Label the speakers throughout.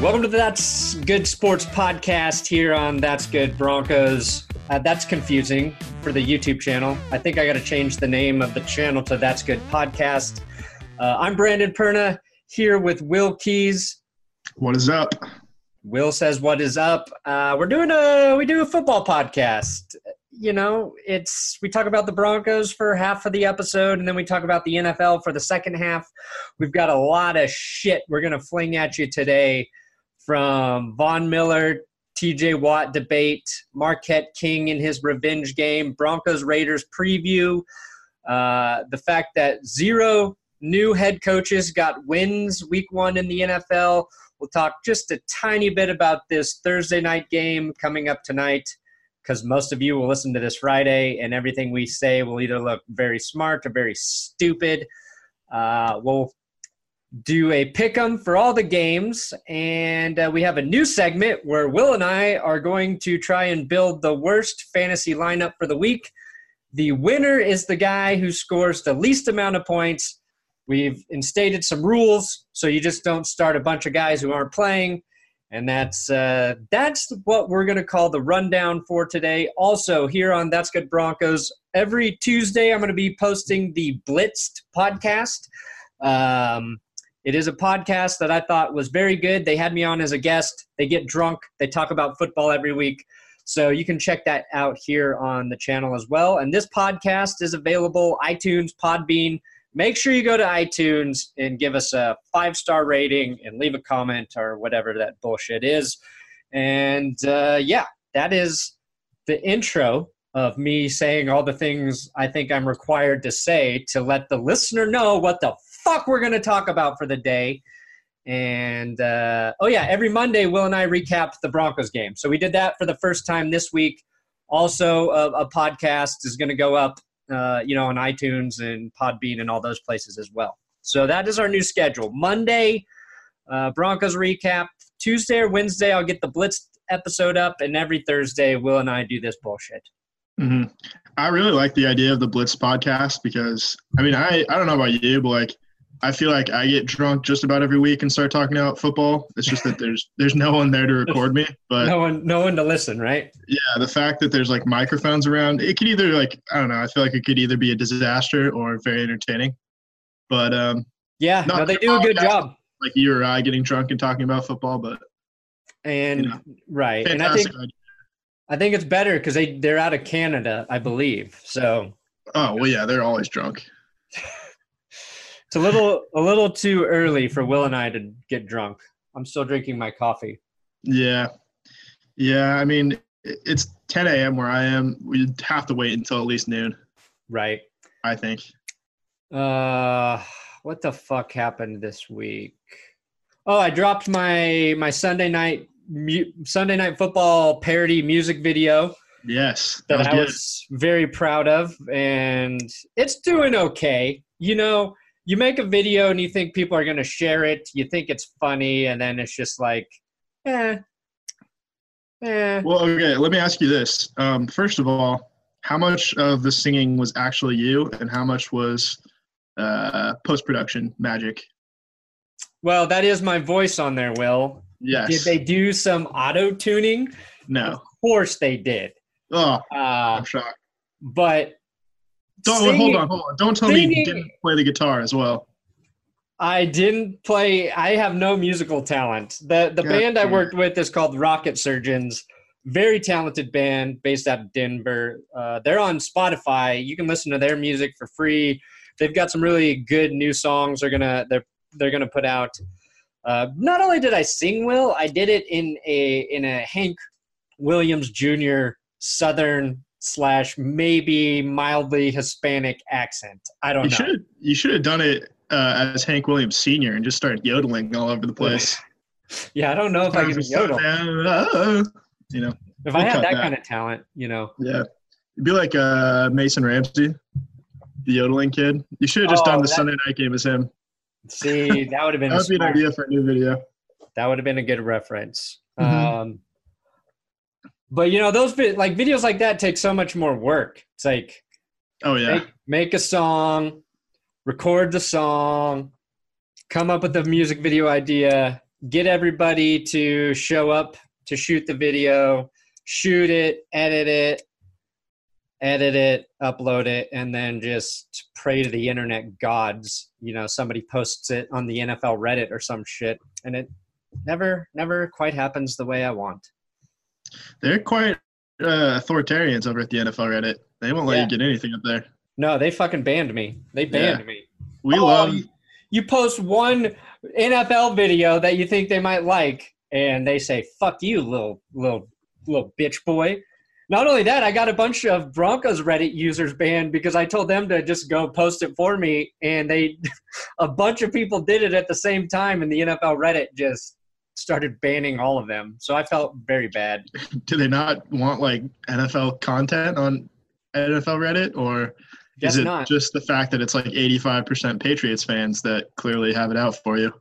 Speaker 1: welcome to the That's Good Sports podcast here on That's Good Broncos. Uh, that's confusing for the YouTube channel. I think I got to change the name of the channel to That's Good Podcast. Uh, I'm Brandon Perna here with Will Keys.
Speaker 2: What is up?
Speaker 1: Will says, "What is up?" Uh, we're doing a we do a football podcast. You know, it's we talk about the Broncos for half of the episode, and then we talk about the NFL for the second half. We've got a lot of shit we're gonna fling at you today, from Von Miller, T.J. Watt debate, Marquette King in his revenge game, Broncos Raiders preview, uh, the fact that zero new head coaches got wins week one in the NFL. We'll talk just a tiny bit about this Thursday night game coming up tonight because most of you will listen to this Friday and everything we say will either look very smart or very stupid. Uh, we'll do a pick 'em for all the games, and uh, we have a new segment where Will and I are going to try and build the worst fantasy lineup for the week. The winner is the guy who scores the least amount of points We've instated some rules so you just don't start a bunch of guys who aren't playing. And that's uh, that's what we're going to call the rundown for today. Also, here on That's Good Broncos, every Tuesday I'm going to be posting the Blitzed podcast. Um, it is a podcast that I thought was very good. They had me on as a guest. They get drunk. They talk about football every week. So you can check that out here on the channel as well. And this podcast is available iTunes, Podbean, make sure you go to iTunes and give us a five star rating and leave a comment or whatever that bullshit is. And uh, yeah, that is the intro of me saying all the things I think I'm required to say to let the listener know what the fuck we're going to talk about for the day. And uh, oh, yeah, every Monday, Will and I recap the Broncos game. So we did that for the first time this week. Also, a, a podcast is going to go up uh, you know, on iTunes and Podbean and all those places as well. So that is our new schedule. Monday, uh, Broncos recap. Tuesday or Wednesday, I'll get the Blitz episode up, and every Thursday, Will and I do this bullshit.
Speaker 2: Mm-hmm. I really like the idea of the Blitz podcast because I mean, I I don't know about you, but like I feel like I get drunk just about every week and start talking about football. It's just that there's there's no one there to record me, but
Speaker 1: no one no one to listen, right?
Speaker 2: Yeah, the fact that there's like microphones around, it could either like I don't know. I feel like it could either be a disaster or very entertaining. But um,
Speaker 1: yeah, no, they do a good job.
Speaker 2: Like you or I getting drunk and talking about football, but
Speaker 1: and you know, right, and I think idea. I think it's better because they they're out of Canada, I believe. So.
Speaker 2: Oh well, yeah, they're always drunk.
Speaker 1: It's a little a little too early for Will and I to get drunk. I'm still drinking my coffee.
Speaker 2: Yeah, yeah. I mean, it's 10 a.m. where I am. We'd have to wait until at least noon.
Speaker 1: Right.
Speaker 2: I think.
Speaker 1: Uh, what the fuck happened this week? Oh, I dropped my my Sunday night mu- Sunday night football parody music video.
Speaker 2: Yes,
Speaker 1: that, that was I was very proud of, and it's doing okay. You know, you make a video and you think people are going to share it, you think it's funny, and then it's just like, eh,
Speaker 2: eh. Well, okay, let me ask you this. Um, first of all, how much of the singing was actually you, and how much was uh, post production magic?
Speaker 1: Well, that is my voice on there, Will.
Speaker 2: Yes.
Speaker 1: Did they do some auto tuning?
Speaker 2: No.
Speaker 1: Of course they did.
Speaker 2: Oh, uh, I'm shocked.
Speaker 1: But
Speaker 2: don't singing, hold on, hold on. Don't tell singing, me you didn't play the guitar as well.
Speaker 1: I didn't play. I have no musical talent. the The God band. I worked with is called Rocket Surgeons. Very talented band based out of Denver. Uh, they're on Spotify. You can listen to their music for free. They've got some really good new songs. They're gonna they're they're gonna put out. Uh, not only did I sing well, I did it in a in a Hank Williams Jr. Southern slash maybe mildly Hispanic accent. I don't
Speaker 2: you
Speaker 1: know.
Speaker 2: Should, you should have done it uh, as Hank Williams Sr. and just started yodeling all over the place.
Speaker 1: yeah, I don't know if I can yodel.
Speaker 2: You know,
Speaker 1: if we'll I had that, that, kind of talent, you know.
Speaker 2: Yeah, you'd be like uh, Mason Ramsey, the yodeling kid. You should have just oh, done the that, Sunday night game as him.
Speaker 1: See, that would have been.
Speaker 2: that would be an idea for a new video.
Speaker 1: That would have been a good reference. Mm-hmm. Um, but you know, those like videos like that take so much more work. It's like,
Speaker 2: oh yeah,
Speaker 1: make, make a song, record the song, come up with a music video idea, get everybody to show up to shoot the video, shoot it, edit it, edit it, upload it, and then just pray to the internet gods. You know, somebody posts it on the NFL Reddit or some shit, and it never, never quite happens the way I want.
Speaker 2: They're quite uh, authoritarians over at the NFL Reddit. They won't let
Speaker 1: Yeah.
Speaker 2: you get anything up there.
Speaker 1: No, they fucking banned me. They banned
Speaker 2: Yeah.
Speaker 1: me.
Speaker 2: We
Speaker 1: Oh,
Speaker 2: love.
Speaker 1: you- You post one NFL video that you think they might like, and they say "fuck you, little little little bitch boy." Not only that, I got a bunch of Broncos Reddit users banned because I told them to just go post it for me, and they, a bunch of people did it at the same time, and the NFL Reddit just started banning all of them. So I felt very bad.
Speaker 2: Do they not want like NFL content on NFL Reddit, or
Speaker 1: Guess
Speaker 2: is it
Speaker 1: not.
Speaker 2: just the fact that it's like 85% Patriots fans that clearly have it out for you?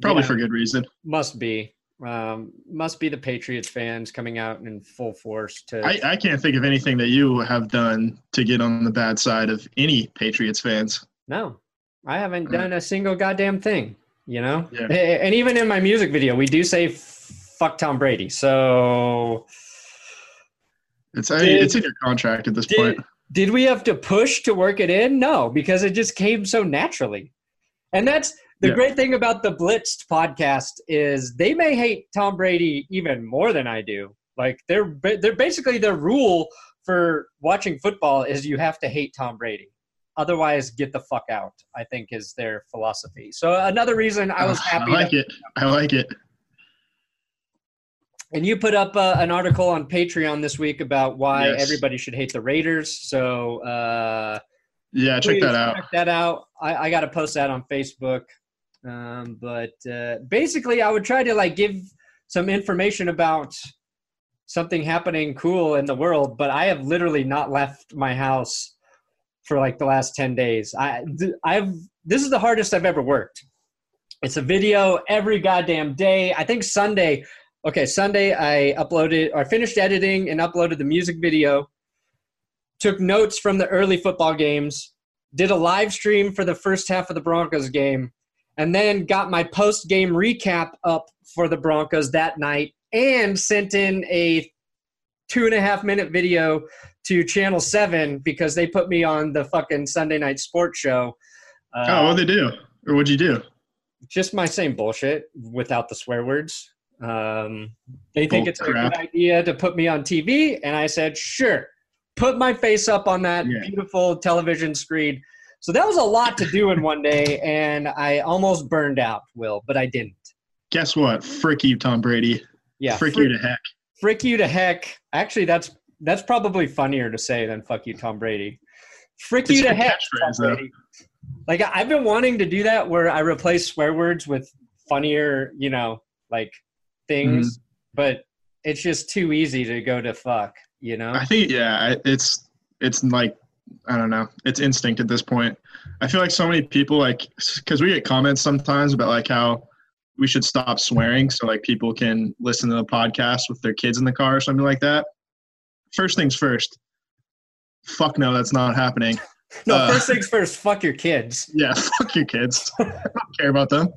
Speaker 2: Probably
Speaker 1: Yeah.
Speaker 2: for good reason.
Speaker 1: Must be. Um, must be the Patriots fans coming out in full force to.
Speaker 2: I, I can't think of anything that you have done to get on the bad side of any Patriots fans.
Speaker 1: no, I haven't done a single goddamn thing. You know,
Speaker 2: Yeah.
Speaker 1: And even in my music video, we do say "fuck Tom Brady." So,
Speaker 2: It's
Speaker 1: Did-
Speaker 2: it's in your contract at this
Speaker 1: did
Speaker 2: point.
Speaker 1: did we have to push to work it in? No, because it just came so naturally. And that's the
Speaker 2: Yeah.
Speaker 1: great thing about the Blitzed podcast is they may hate Tom Brady even more than I do. Like they're they're basically their rule for watching football is you have to hate Tom Brady. Otherwise, get the fuck out. I think is their philosophy. So another reason I was happy.
Speaker 2: I like it. I like it.
Speaker 1: And you put up uh, an article on Patreon this week about why
Speaker 2: Yes.
Speaker 1: everybody should hate the Raiders. So uh,
Speaker 2: Yeah, check that out.
Speaker 1: Check that out. I, I got to post that on Facebook. Um, but uh, basically, I would try to like give some information about something happening cool in the world. But I have literally not left my house for like the last ten days. I th- I've this is the hardest I've ever worked. It's a video every goddamn day. I think Sunday. Okay, Sunday I uploaded or finished editing and uploaded the music video took notes from the early football games, did a live stream for the first half of the Broncos game, and then got my post game recap up for the Broncos that night and sent in a two and a half minute video to Channel 7 because they put me on the fucking Sunday night sports show. Uh,
Speaker 2: oh, what'd they do? Or what'd you do?
Speaker 1: just my same bullshit without the swear words. Um, they think
Speaker 2: Bull
Speaker 1: it's a good idea to put me on TV, and I said, sure. Put my face up on that
Speaker 2: Yeah.
Speaker 1: beautiful television screen. So that was a lot to do in one day, and I almost burned out, Will, but I didn't.
Speaker 2: Guess what? Frick you, Tom Brady.
Speaker 1: Yeah,
Speaker 2: Frick
Speaker 1: frick,
Speaker 2: you to heck.
Speaker 1: frick you to heck. Actually, that's that's probably funnier to say than fuck you, Tom Brady. Frick
Speaker 2: It's
Speaker 1: you to heck, Tom
Speaker 2: catchphrase, though.
Speaker 1: Like I've been wanting to do that where I replace swear words with funnier, you know, like things,
Speaker 2: Mm-hmm.
Speaker 1: but it's just too easy to go to fuck, you know?
Speaker 2: I think yeah, it's it's like I don't know, it's instinct at this point. I feel like so many people like because we get comments sometimes about like how we should stop swearing so like people can listen to the podcast with their kids in the car or something like that. First things first. Fuck no, that's not happening.
Speaker 1: no,
Speaker 2: uh,
Speaker 1: first things first, fuck your kids.
Speaker 2: Yeah, fuck your kids. I don't care about them.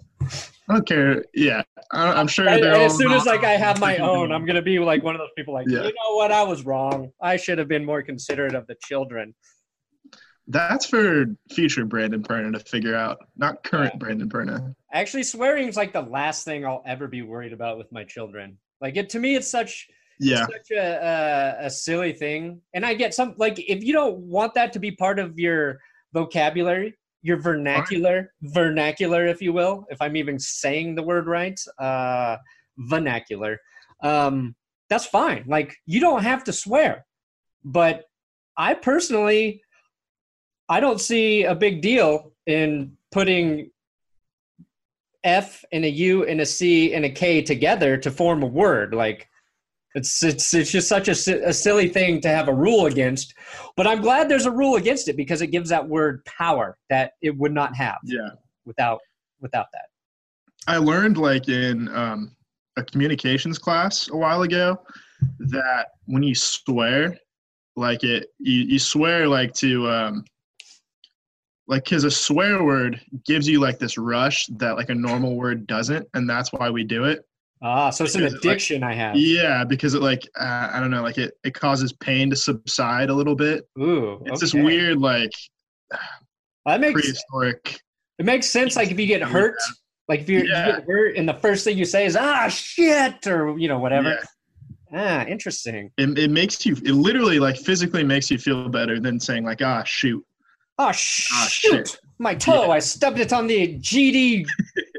Speaker 2: I don't care. Yeah, I, I'm sure
Speaker 1: And-
Speaker 2: they're
Speaker 1: and
Speaker 2: all
Speaker 1: as soon as like I have my own, I'm gonna be like one of those people like,
Speaker 2: Yeah.
Speaker 1: you know what, I was wrong. I should have been more considerate of the children.
Speaker 2: That's for future Brandon Perna to figure out, not current
Speaker 1: Yeah.
Speaker 2: Brandon Perna.
Speaker 1: Actually, swearing is like the last thing I'll ever be worried about with my children. Like it to me, it's such
Speaker 2: Yeah,
Speaker 1: such a, a a silly thing, and I get some like if you don't want that to be part of your vocabulary, your vernacular, vernacular, if you will, if I'm even saying the word right, uh, vernacular. Um, that's fine. Like you don't have to swear, but I personally, I don't see a big deal in putting F and a U and a C and a K together to form a word. Like it's it's it's just such a, a silly thing to have a rule against. But I'm glad there's a rule against it because it gives that word power that it would not have
Speaker 2: yeah.
Speaker 1: without without that.
Speaker 2: I learned like in um, a communications class a while ago that when you swear, like it, you, you swear like to um, like because a swear word gives you like this rush that like a normal word doesn't, and that's why we do it.
Speaker 1: Ah, so it's an
Speaker 2: Because it, like-
Speaker 1: addiction I have.
Speaker 2: Yeah, because it like uh, I don't know, like it it causes pain to subside a little bit.
Speaker 1: Ooh,
Speaker 2: It's this weird like
Speaker 1: That makes
Speaker 2: prehistoric.
Speaker 1: it makes sense. Like if you get
Speaker 2: Yeah.
Speaker 1: hurt, like if, you're,
Speaker 2: Yeah.
Speaker 1: you get hurt, and the first thing you say is "ah shit" or you know whatever.
Speaker 2: Yeah.
Speaker 1: Ah, interesting.
Speaker 2: It, it makes you it literally like physically makes you feel better than saying like ah shoot.
Speaker 1: Oh
Speaker 2: Ah,
Speaker 1: shoot!
Speaker 2: shit.
Speaker 1: My toe.
Speaker 2: Yeah.
Speaker 1: I stubbed it on the GD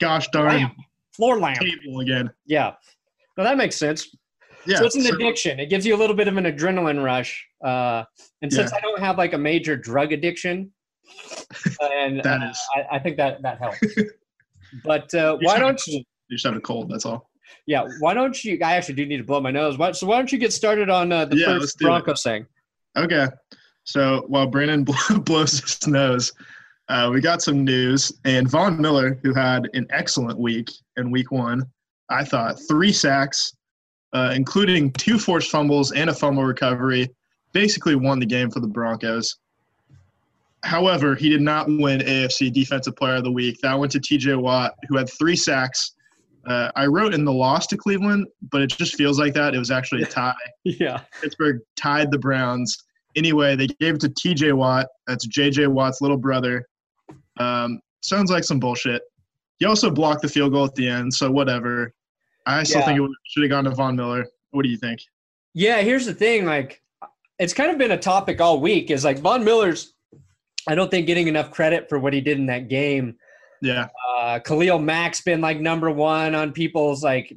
Speaker 2: gosh darn
Speaker 1: lamp, floor lamp.
Speaker 2: table again.
Speaker 1: Yeah. No, that makes sense.
Speaker 2: Yeah.
Speaker 1: so it's an
Speaker 2: so-
Speaker 1: addiction. It gives you a little bit of an adrenaline rush. Uh, and since I don't have like a major drug addiction, and
Speaker 2: That
Speaker 1: uh,
Speaker 2: is-
Speaker 1: I, I think that that helps. but uh, why
Speaker 2: just have a
Speaker 1: don't you?
Speaker 2: You just have a cold. That's all.
Speaker 1: Yeah, why don't you? I actually do need to blow my nose. Why, so why don't you get started on uh, the
Speaker 2: Yeah,
Speaker 1: first
Speaker 2: it.
Speaker 1: Thing?
Speaker 2: Okay. So while Brandon blows his nose, uh, we got some news. And Von Miller, who had an excellent week in week one, I thought three sacks, uh, including two forced fumbles and a fumble recovery, basically won the game for the Broncos. However, he did not win AFC Defensive Player of the Week. That went to TJ Watt, who had three sacks. Uh, I wrote in the loss to Cleveland, but it just feels like that. It was actually a tie.
Speaker 1: Yeah,
Speaker 2: Pittsburgh tied the Browns. Anyway, they gave it to TJ Watt. That's JJ Watt's little brother. Um, sounds like some bullshit. He also blocked the field goal at the end, so whatever. I still
Speaker 1: Yeah.
Speaker 2: think it should have gone to Von Miller. What do you think?
Speaker 1: yeah. Here's the thing. Like, it's kind of been a topic all week. Is like Von Miller's. I don't think getting enough credit for what he did in that game.
Speaker 2: Yeah,
Speaker 1: Uh, Khalil Mack's been like number one on people's like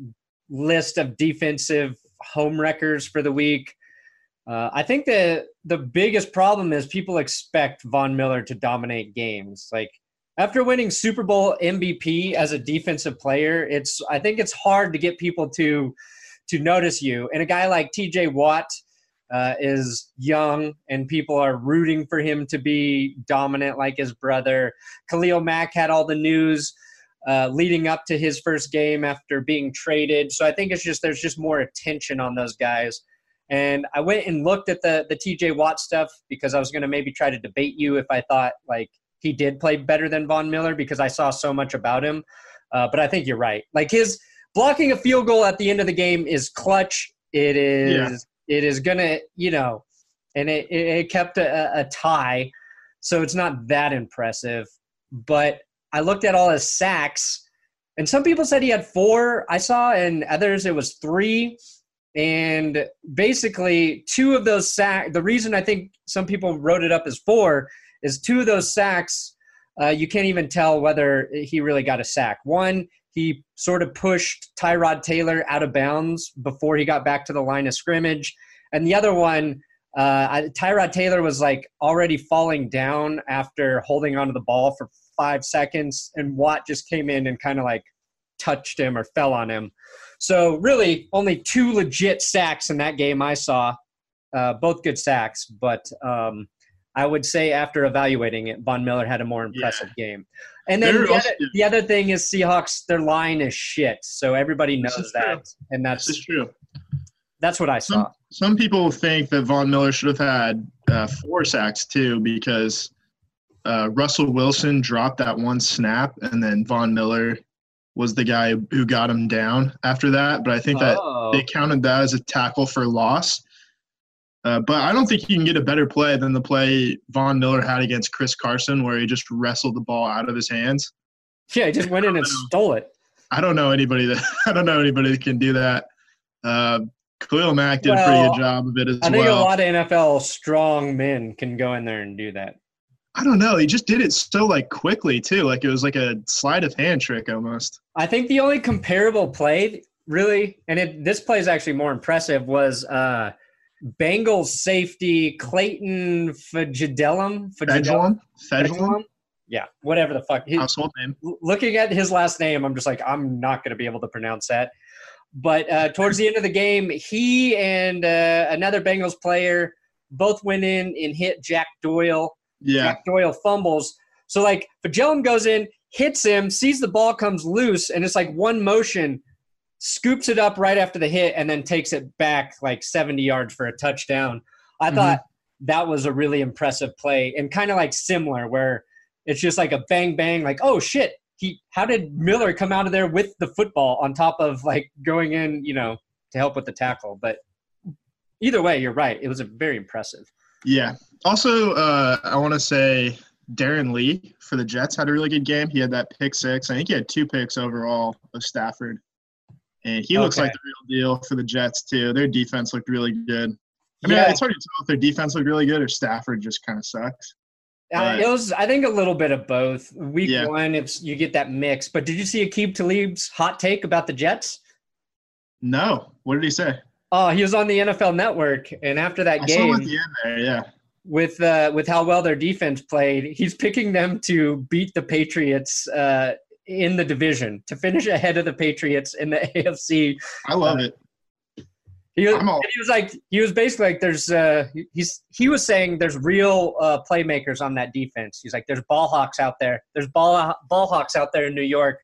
Speaker 1: list of defensive home wreckers for the week. Uh, I think the the biggest problem is people expect Von Miller to dominate games. Like after winning Super Bowl MVP as a defensive player, it's I think it's hard to get people to to notice you. And a guy like T.J. Watt uh, is young, and people are rooting for him to be dominant like his brother. Khalil Mack had all the news uh, leading up to his first game after being traded. So I think it's just there's just more attention on those guys. And I went and looked at the the TJ Watt stuff because I was going to maybe try to debate you if I thought like he did play better than Von Miller because I saw so much about him. Uh, but I think you're right. Like his blocking a field goal at the end of the game is clutch. It is.
Speaker 2: Yeah.
Speaker 1: It is gonna. You know, and it it, kept a, a tie, so it's not that impressive. But I looked at all his sacks, and some people said he had four. I saw and others it was three. And basically, two of those sacks, the reason I think some people wrote it up as four is two of those sacks, uh, you can't even tell whether he really got a sack. One, he sort of pushed Tyrod Taylor out of bounds before he got back to the line of scrimmage. And the other one, uh, Tyrod Taylor was like already falling down after holding onto the ball for five seconds, and Watt just came in and kind of like touched him or fell on him. So really, only two legit sacks in that game I saw, uh, both good sacks. But um, I would say after evaluating it, Von Miller had a more impressive game. And then the other, the other thing is Seahawks, their line is shit. So everybody knows
Speaker 2: is true.
Speaker 1: that, and that's
Speaker 2: true.
Speaker 1: that's what I saw.
Speaker 2: Some some people think that Von Miller should have had uh, four sacks too because uh, Russell Wilson dropped that one snap and then Von Miller was the guy who got him down after that. But I think that
Speaker 1: Oh.
Speaker 2: they counted that as a tackle for loss. Uh, but I don't think you can get a better play than the play Von Miller had against Chris Carson, where he just wrestled the ball out of his hands.
Speaker 1: yeah, he just went in and stole it.
Speaker 2: I don't know anybody that I don't know anybody that can do that. Uh, Khalil Mack did a pretty good job of it as well.
Speaker 1: I think
Speaker 2: well.
Speaker 1: a lot of NFL strong men can go in there and do that.
Speaker 2: I don't know. He just did it so like quickly too. Like it was like a sleight of hand trick almost.
Speaker 1: I think the only comparable play, really, and it, this play is actually more impressive, was uh, Bengals safety Clayton Fajadelum.
Speaker 2: Fedulum, Fedulum,
Speaker 1: Yeah, whatever the fuck. He,
Speaker 2: household name.
Speaker 1: looking at his last name, I'm just like, I'm not going to be able to pronounce that. But uh, towards the end of the game, he and uh, another Bengals player both went in and hit Jack Doyle.
Speaker 2: Yeah,
Speaker 1: Jack Doyle fumbles. So like Fagelum goes in, hits him, sees the ball comes loose, and it's like one motion, scoops it up right after the hit, and then takes it back like 70 yards for a touchdown. I
Speaker 2: Mhm.
Speaker 1: thought that was a really impressive play and kind of like similar where it's just like a bang bang like oh shit he how did Miller come out of there with the football on top of like going in you know to help with the tackle but either way you're right it was a very impressive
Speaker 2: Yeah. Also, uh, I want to say Darron Lee for the Jets had a really good game. He had that pick six. I think he had two picks overall of Stafford. And he looks
Speaker 1: Okay.
Speaker 2: like the real deal for the Jets, too. Their defense looked really good. I mean,
Speaker 1: Yeah.
Speaker 2: it's hard to tell if their defense looked really good or Stafford just kind of sucks.
Speaker 1: Uh, it was, I think, a little bit of both. Week
Speaker 2: Yeah.
Speaker 1: one, it's you get that mix. But did you see Aqib Talib's hot take about the Jets?
Speaker 2: No. What did he say?
Speaker 1: Oh, he was on the NFL Network, and after that
Speaker 2: I saw him at
Speaker 1: game,
Speaker 2: the end there, yeah.
Speaker 1: With uh, with how well their defense played, he's picking them to beat the Patriots uh, in the division to finish ahead of the Patriots in the AFC.
Speaker 2: I love it.
Speaker 1: He,
Speaker 2: all-
Speaker 1: he was like, he was basically like, there's, uh, he's, he was saying there's real uh, playmakers on that defense. He's like, there's ball hawks out there. There's ball ball hawks out there in New York.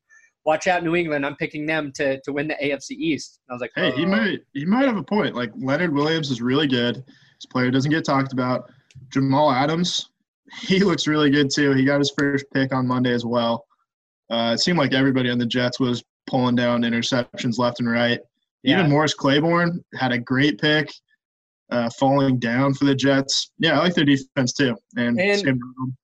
Speaker 1: Watch out, New England. I'm picking them to to win the AFC East. And I was like,
Speaker 2: Hey, he
Speaker 1: "Oh."
Speaker 2: might he might have a point. Like Leonard Williams is really good. His player doesn't get talked about. Jamal Adams, he looks really good too. He got his first pick on Monday as well. Uh, it seemed like everybody on the Jets was pulling down interceptions left and right.
Speaker 1: Yeah.
Speaker 2: Even Morris Claiborne had a great pick, uh, falling down for the Jets. Yeah, I like their defense too. And,
Speaker 1: And-
Speaker 2: Sam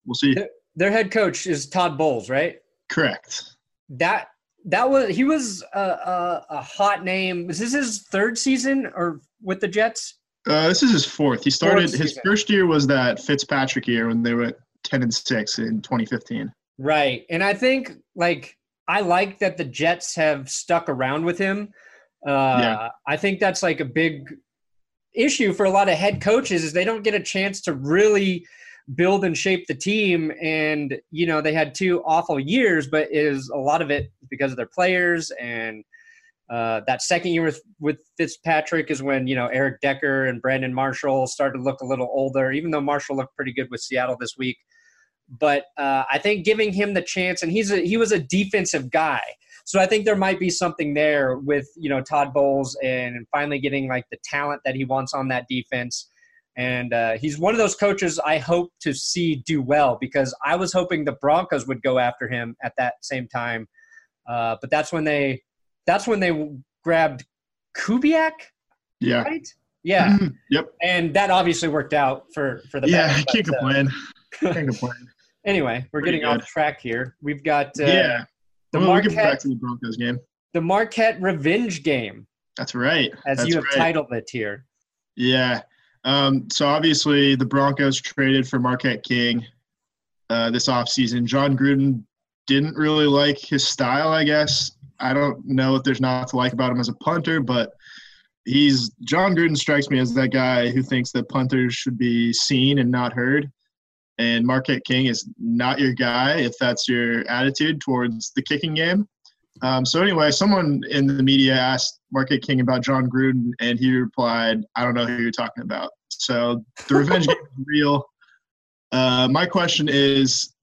Speaker 2: we'll see.
Speaker 1: Their head coach is Todd Bowles, right?
Speaker 2: Correct.
Speaker 1: That that was he was a, a, a hot name. Is this his third season or with the Jets?
Speaker 2: Uh, this is his fourth. He started
Speaker 1: Fourth
Speaker 2: his first year was that Fitzpatrick year when they were ten and six in 2015.
Speaker 1: Right. And I think like I like that the Jets have stuck around with him. Uh
Speaker 2: Yeah.
Speaker 1: I think that's like a big issue for a lot of head coaches is they don't get a chance to really build and shape the team and you know they had two awful years but is a lot of it because of their players and uh, that second year with with Fitzpatrick is when you know Eric Decker and Brandon Marshall started to look a little older, even though Marshall looked pretty good with Seattle this week. But uh, I think giving him the chance, and he's a, he was a defensive guy, so I think there might be something there with you know Todd Bowles and finally getting like the talent that he wants on that defense. And uh, he's one of those coaches I hope to see do well because I was hoping the Broncos would go after him at that same time, uh, but that's when they that's when they grabbed Kubiak,
Speaker 2: Yeah.
Speaker 1: right? Yeah,
Speaker 2: Yep.
Speaker 1: and that obviously worked out for for the
Speaker 2: Yeah, I can't
Speaker 1: but, uh.
Speaker 2: Can't complain.
Speaker 1: anyway, we're
Speaker 2: Pretty
Speaker 1: getting
Speaker 2: good.
Speaker 1: off track here. We've got uh,
Speaker 2: yeah.
Speaker 1: the
Speaker 2: well, we can get back
Speaker 1: Marquette
Speaker 2: to the Broncos game.
Speaker 1: the Marquette revenge game,
Speaker 2: That's right.
Speaker 1: as
Speaker 2: That's
Speaker 1: you have
Speaker 2: right.
Speaker 1: titled it here.
Speaker 2: Yeah. Um, so obviously the Broncos traded for Marquette King uh, this offseason. Jon Gruden didn't really like his style, I guess. I don't know if there's not to like about him as a punter, but he's Jon Gruden strikes me as that guy who thinks that punters should be seen and not heard. And Marquette King is not your guy if that's your attitude towards the kicking game. Um, so anyway, someone in the media asked Marquette King about Jon Gruden, and he replied, "I don't know who you're talking about." So the revenge game is real. Uh, my question is: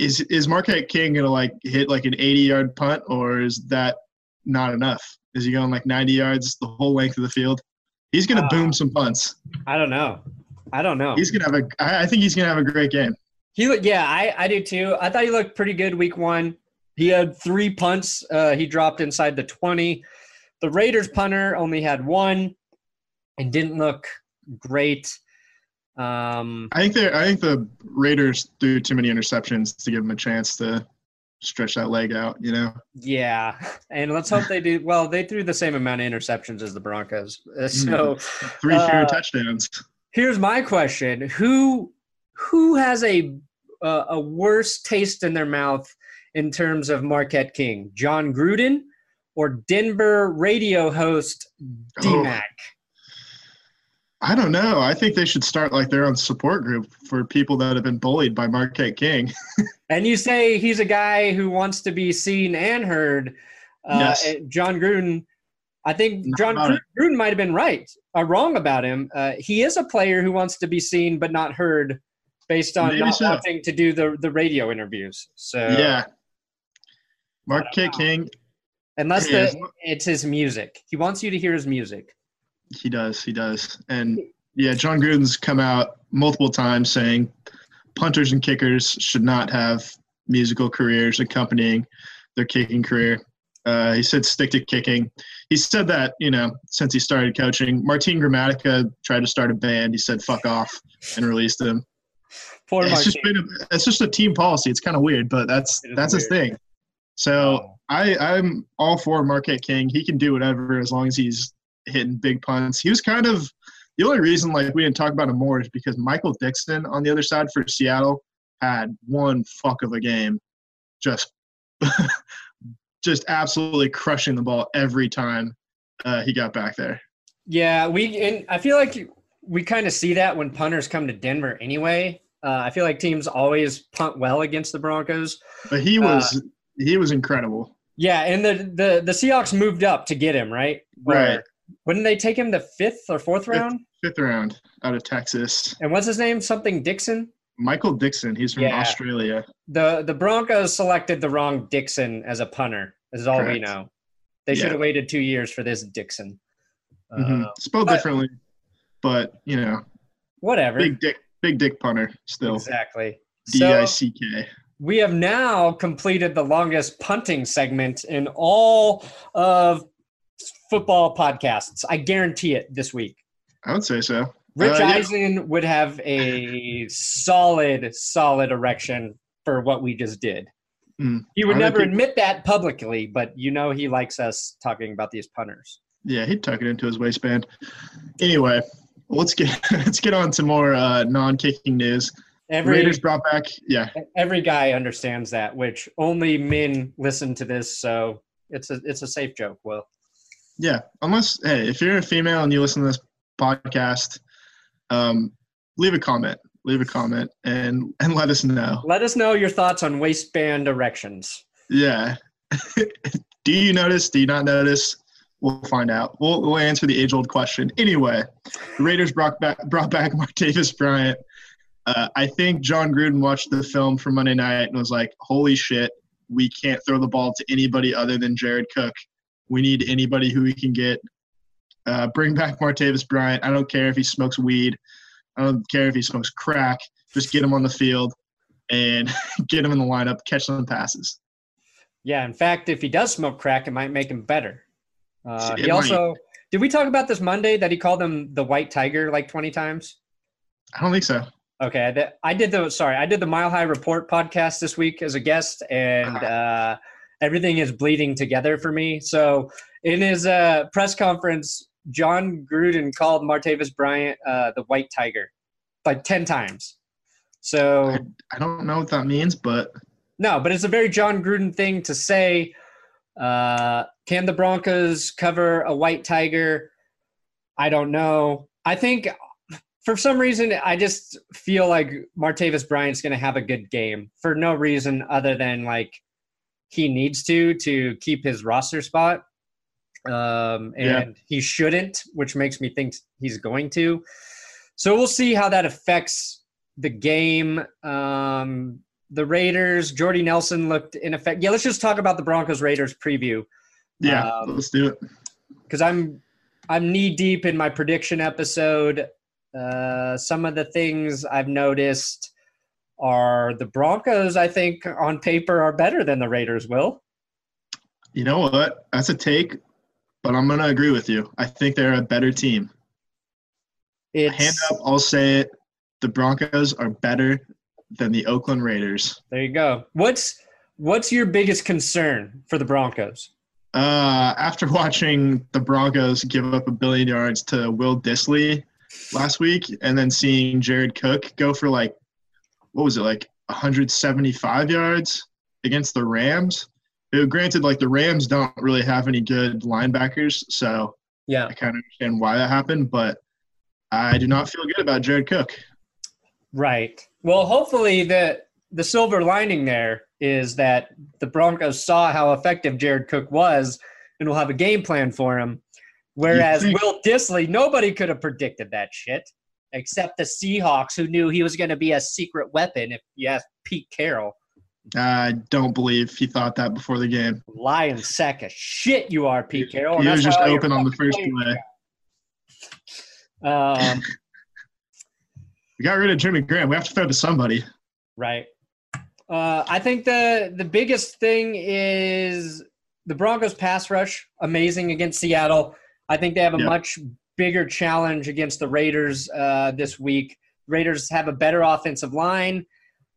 Speaker 2: Is is Marquette King gonna like hit like an 80 yard punt, or is that not enough? Is he going like 90 yards the whole length of the field? He's gonna
Speaker 1: Uh,
Speaker 2: boom some punts.
Speaker 1: I don't know. I don't know.
Speaker 2: He's gonna have a. I I think he's gonna have a great game.
Speaker 1: He looked, yeah, I, I do too. I thought he looked pretty good week one. He had three punts. Uh, he dropped inside the 20. The Raiders punter only had one and didn't look great. Um,
Speaker 2: I think they I think the Raiders threw too many interceptions to give him a chance to stretch that leg out. You know.
Speaker 1: yeah, and let's hope they do. Well, they threw the same amount of interceptions as the Broncos. Uh, So
Speaker 2: Three fewer
Speaker 1: Uh,
Speaker 2: touchdowns.
Speaker 1: here's my question: Who who has a uh, a worse taste in their mouth in terms of Marquette King, Jon Gruden or Denver radio host
Speaker 2: Oh. I don't know. I think they should start like their own support group for people that have been bullied by Marquette King.
Speaker 1: And you say he's a guy who wants to be seen and heard. Uh,
Speaker 2: Yes.
Speaker 1: Jon Gruden, I think
Speaker 2: Not Jon
Speaker 1: Gruden. Gruden might have been right or wrong about him. Uh, he is a player who wants to be seen but not heard based on
Speaker 2: Maybe
Speaker 1: not
Speaker 2: so.
Speaker 1: wanting to do the, the radio interviews. So
Speaker 2: yeah. Marquette King,
Speaker 1: unless the, it's his music, he wants you to hear his music.
Speaker 2: He does, he does. And yeah, Jon Gruden's come out multiple times saying punters and kickers should not have musical careers accompanying their kicking career. Uh, he said stick to kicking. He said that you know since he started coaching. Martin Gramatica tried to start a band. He said fuck off and released him.
Speaker 1: Poor
Speaker 2: it's just been a, it's just a team policy. It's kind of weird, but that's that's weird. his thing. So oh. I I'm all for Marquette King. He can do whatever as long as he's hitting big punts. He was kind of the only reason like we didn't talk about him more is because Michael Dickson on the other side for Seattle had one fuck of a game, just just absolutely crushing the ball every time uh, he got back there.
Speaker 1: Yeah, we and I feel like we kind of see that when punters come to Denver anyway. Uh, I feel like teams always punt well against the Broncos.
Speaker 2: But he was uh, he was incredible.
Speaker 1: Yeah, and the the the Seahawks moved up to get him right.
Speaker 2: Right.
Speaker 1: Wouldn't they take him the fifth or fourth round?
Speaker 2: Fifth, fifth round out of Texas.
Speaker 1: And what's his name? Something Dickson.
Speaker 2: Michael Dickson. He's from yeah. Australia.
Speaker 1: The the Broncos selected the wrong Dixon as a punter. Is all Correct. we know. They yeah. should have waited two years for this Dickson.
Speaker 2: Mm-hmm. Uh, Spelled but, differently, but you know,
Speaker 1: whatever.
Speaker 2: Big dick, big dick punter. Still
Speaker 1: exactly.
Speaker 2: D I C K.
Speaker 1: We have now completed the longest punting segment in all of football podcasts. I guarantee it this week.
Speaker 2: I would say so.
Speaker 1: Rich uh, Eisen yeah. would have a solid, solid erection for what we just did. Mm. He would I never admit that publicly, but you know he likes us talking about these punters.
Speaker 2: Yeah, he'd tuck it into his waistband. Anyway, let's get let's get on to more uh, non-kicking news. Every, Raiders brought back, yeah.
Speaker 1: Every guy understands that, which only men listen to this, so it's a it's a safe joke. Will.
Speaker 2: Yeah, unless hey, if you're a female and you listen to this podcast, um, leave a comment. Leave a comment and and let us know.
Speaker 1: Let us know your thoughts on waistband erections.
Speaker 2: Yeah. Do you notice? Do you not notice? We'll find out. We'll, we'll answer the age old question. Anyway, the Raiders brought back brought back Martavis Bryant. Uh, I think Jon Gruden watched the film from Monday night and was like, "Holy shit, we can't throw the ball to anybody other than Jared Cook. We need anybody who we can get uh, bring back Martavis Bryant. I don't care if he smokes weed. I don't care if he smokes crack. Just get him on the field and get him in the lineup, catch some passes.
Speaker 1: Yeah, in fact, if he does smoke crack, it might make him better. Uh, he also did we talk about this Monday that he called him the white tiger like 20 times?
Speaker 2: I don't think so.
Speaker 1: Okay, I did, the sorry, I did the Mile High Report podcast this week as a guest, and uh-huh. uh, everything is bleeding together for me. So in his uh, press conference, Jon Gruden called Martavis Bryant uh, the White Tiger like 10 times. So
Speaker 2: I, I, don't know what that means, but
Speaker 1: no, but it's a very Jon Gruden thing to say. Uh, can the Broncos cover a White Tiger? I don't know. I think for some reason, I just feel like Martavis Bryant's going to have a good game for no reason other than like he needs to to keep his roster spot um, and yeah. he shouldn't, which makes me think he's going to. So we'll see how that affects the game. Um, the Raiders, Jordy Nelson looked in effect. Yeah, let's just talk about the Broncos Raiders preview.
Speaker 2: Yeah, um, let's do it.
Speaker 1: Because I'm I'm knee deep in my prediction episode. Uh, some of the things I've noticed are the Broncos. I think on paper are better than the Raiders. Will.
Speaker 2: You know what? That's a take but I'm going to agree with you. I think they're a better team. It's, Hand up, I'll say it. The Broncos are better than the Oakland Raiders.
Speaker 1: There you go. What's what's your biggest concern for the Broncos?
Speaker 2: Uh, after watching the Broncos give up a billion yards to Will Dissly last week, and then seeing Jared Cook go for like, what was it like, 175 yards against the Rams? it, granted, like the Rams don't really have any good linebackers, so
Speaker 1: yeah,
Speaker 2: I kind of understand why that happened, but I do not feel good about Jared Cook.
Speaker 1: Right. Well, hopefully the the silver lining there is that the Broncos saw how effective Jared Cook was and will have a game plan for him. Whereas Will Dissly, nobody could have predicted that shit except the Seahawks, who knew he was going to be a secret weapon. If you ask Pete Carroll,
Speaker 2: I don't believe he thought that before the game.
Speaker 1: Lying sack of shit, you are, Pete Carroll.
Speaker 2: He was just open on the first play.
Speaker 1: Um,
Speaker 2: We got rid of Jimmy Graham. We have to throw to somebody.
Speaker 1: Right. Uh, I think the the biggest thing is the Broncos pass rush, amazing against Seattle. I think they have a
Speaker 2: Yeah.
Speaker 1: much bigger challenge against the Raiders uh, this week. Raiders have a better offensive line.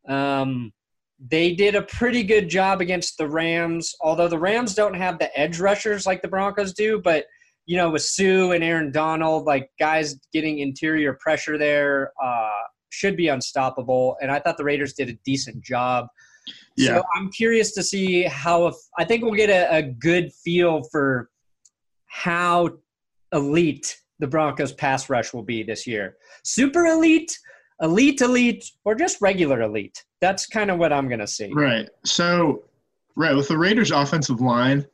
Speaker 1: Um, they did a pretty good job against the Rams, although the Rams don't have the edge rushers like the Broncos do. But you know, with Suh and Aaron Donald, like guys getting interior pressure there, uh, should be unstoppable. And I thought the Raiders did a decent job.
Speaker 2: Yeah.
Speaker 1: So I'm curious to see how. If, I think we'll get a, a good feel for how elite the Broncos pass rush will be this year. Super elite, elite, elite, or just regular elite. That's kind of what I'm gonna see.
Speaker 2: Right. So, right with the Raiders' offensive line,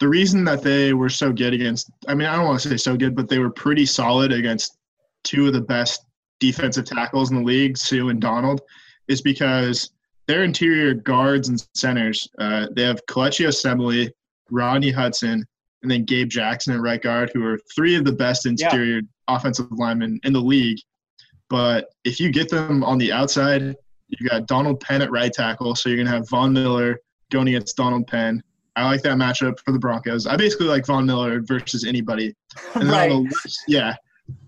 Speaker 2: the reason that they were so good against, I mean, I don't want to say so good, but they were pretty solid against two of the best defensive tackles in the league, Suh and Donald, is because their interior guards and centers, uh, they have Kelechi Osemele, Rodney Hudson, and then Gabe Jackson at right guard, who are three of the best interior offensive linemen in the league. But if you get them on the outside, you've got Donald Penn at right tackle, so you're gonna have Von Miller going against Donald Penn. I like that matchup for the Broncos. I basically like Von Miller versus anybody. And then
Speaker 1: right.
Speaker 2: on the left, yeah,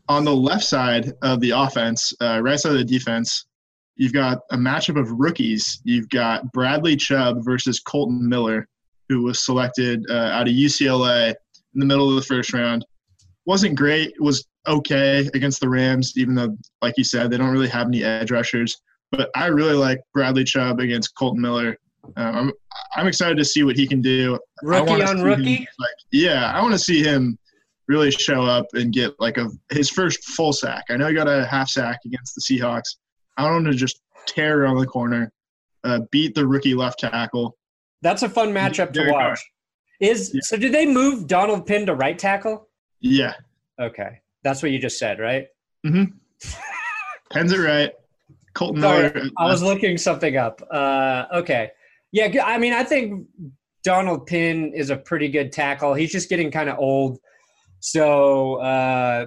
Speaker 2: on the left side of the offense, uh, right side of the defense, you've got a matchup of rookies. You've got Bradley Chubb versus Kolton Miller, who was selected uh, out of UCLA in the middle of the first round. Wasn't great. Was okay against the Rams, even though, like you said, they don't really have any edge rushers. But I really like Bradley Chubb against Kolton Miller. Um, I'm I'm excited to see what he can do.
Speaker 1: Rookie on rookie.
Speaker 2: him, like, yeah, I want to see him really show up and get like a his first full sack. I know he got a half sack against the Seahawks. I want him to just tear around the corner, uh, beat the rookie left tackle.
Speaker 1: That's a fun matchup to
Speaker 2: Derek
Speaker 1: watch. Is
Speaker 2: Yeah.
Speaker 1: so? Did they move Donald Penn to right tackle?
Speaker 2: Yeah,
Speaker 1: Okay, that's what you just said, right?
Speaker 2: Penn's it right. Kolton
Speaker 1: Sorry,
Speaker 2: Miller.
Speaker 1: I was looking something up. Uh, okay, yeah. I mean, I think Donald Penn is a pretty good tackle. He's just getting kind of old. So uh,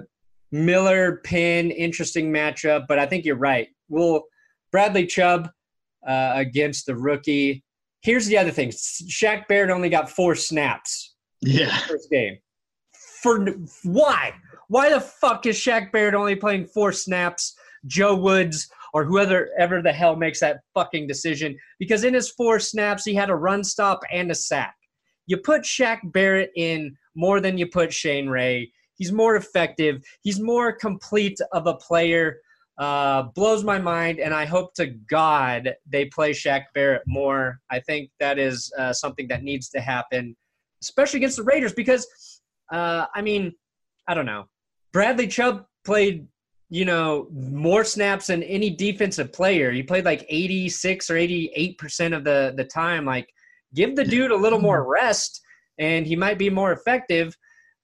Speaker 1: Miller Penn, interesting matchup, but I think you're right. Well, Bradley Chubb uh, against the rookie. Here's the other thing: Shaq Barrett only got four snaps
Speaker 2: yeah,
Speaker 1: first game. For why? Why the fuck is Shaq Barrett only playing four snaps? Joe Woods or whoever ever the hell makes that fucking decision. Because in his four snaps, he had a run stop and a sack. You put Shaq Barrett in more than you put Shane Ray. He's more effective. He's more complete of a player. Uh, blows my mind, and I hope to God they play Shaq Barrett more. I think that is uh, something that needs to happen, especially against the Raiders, because uh, I mean, I don't know. Bradley Chubb played, you know, more snaps than any defensive player. He played like 86 or 88 percent of the the time. Like, give the dude a little more rest, and he might be more effective.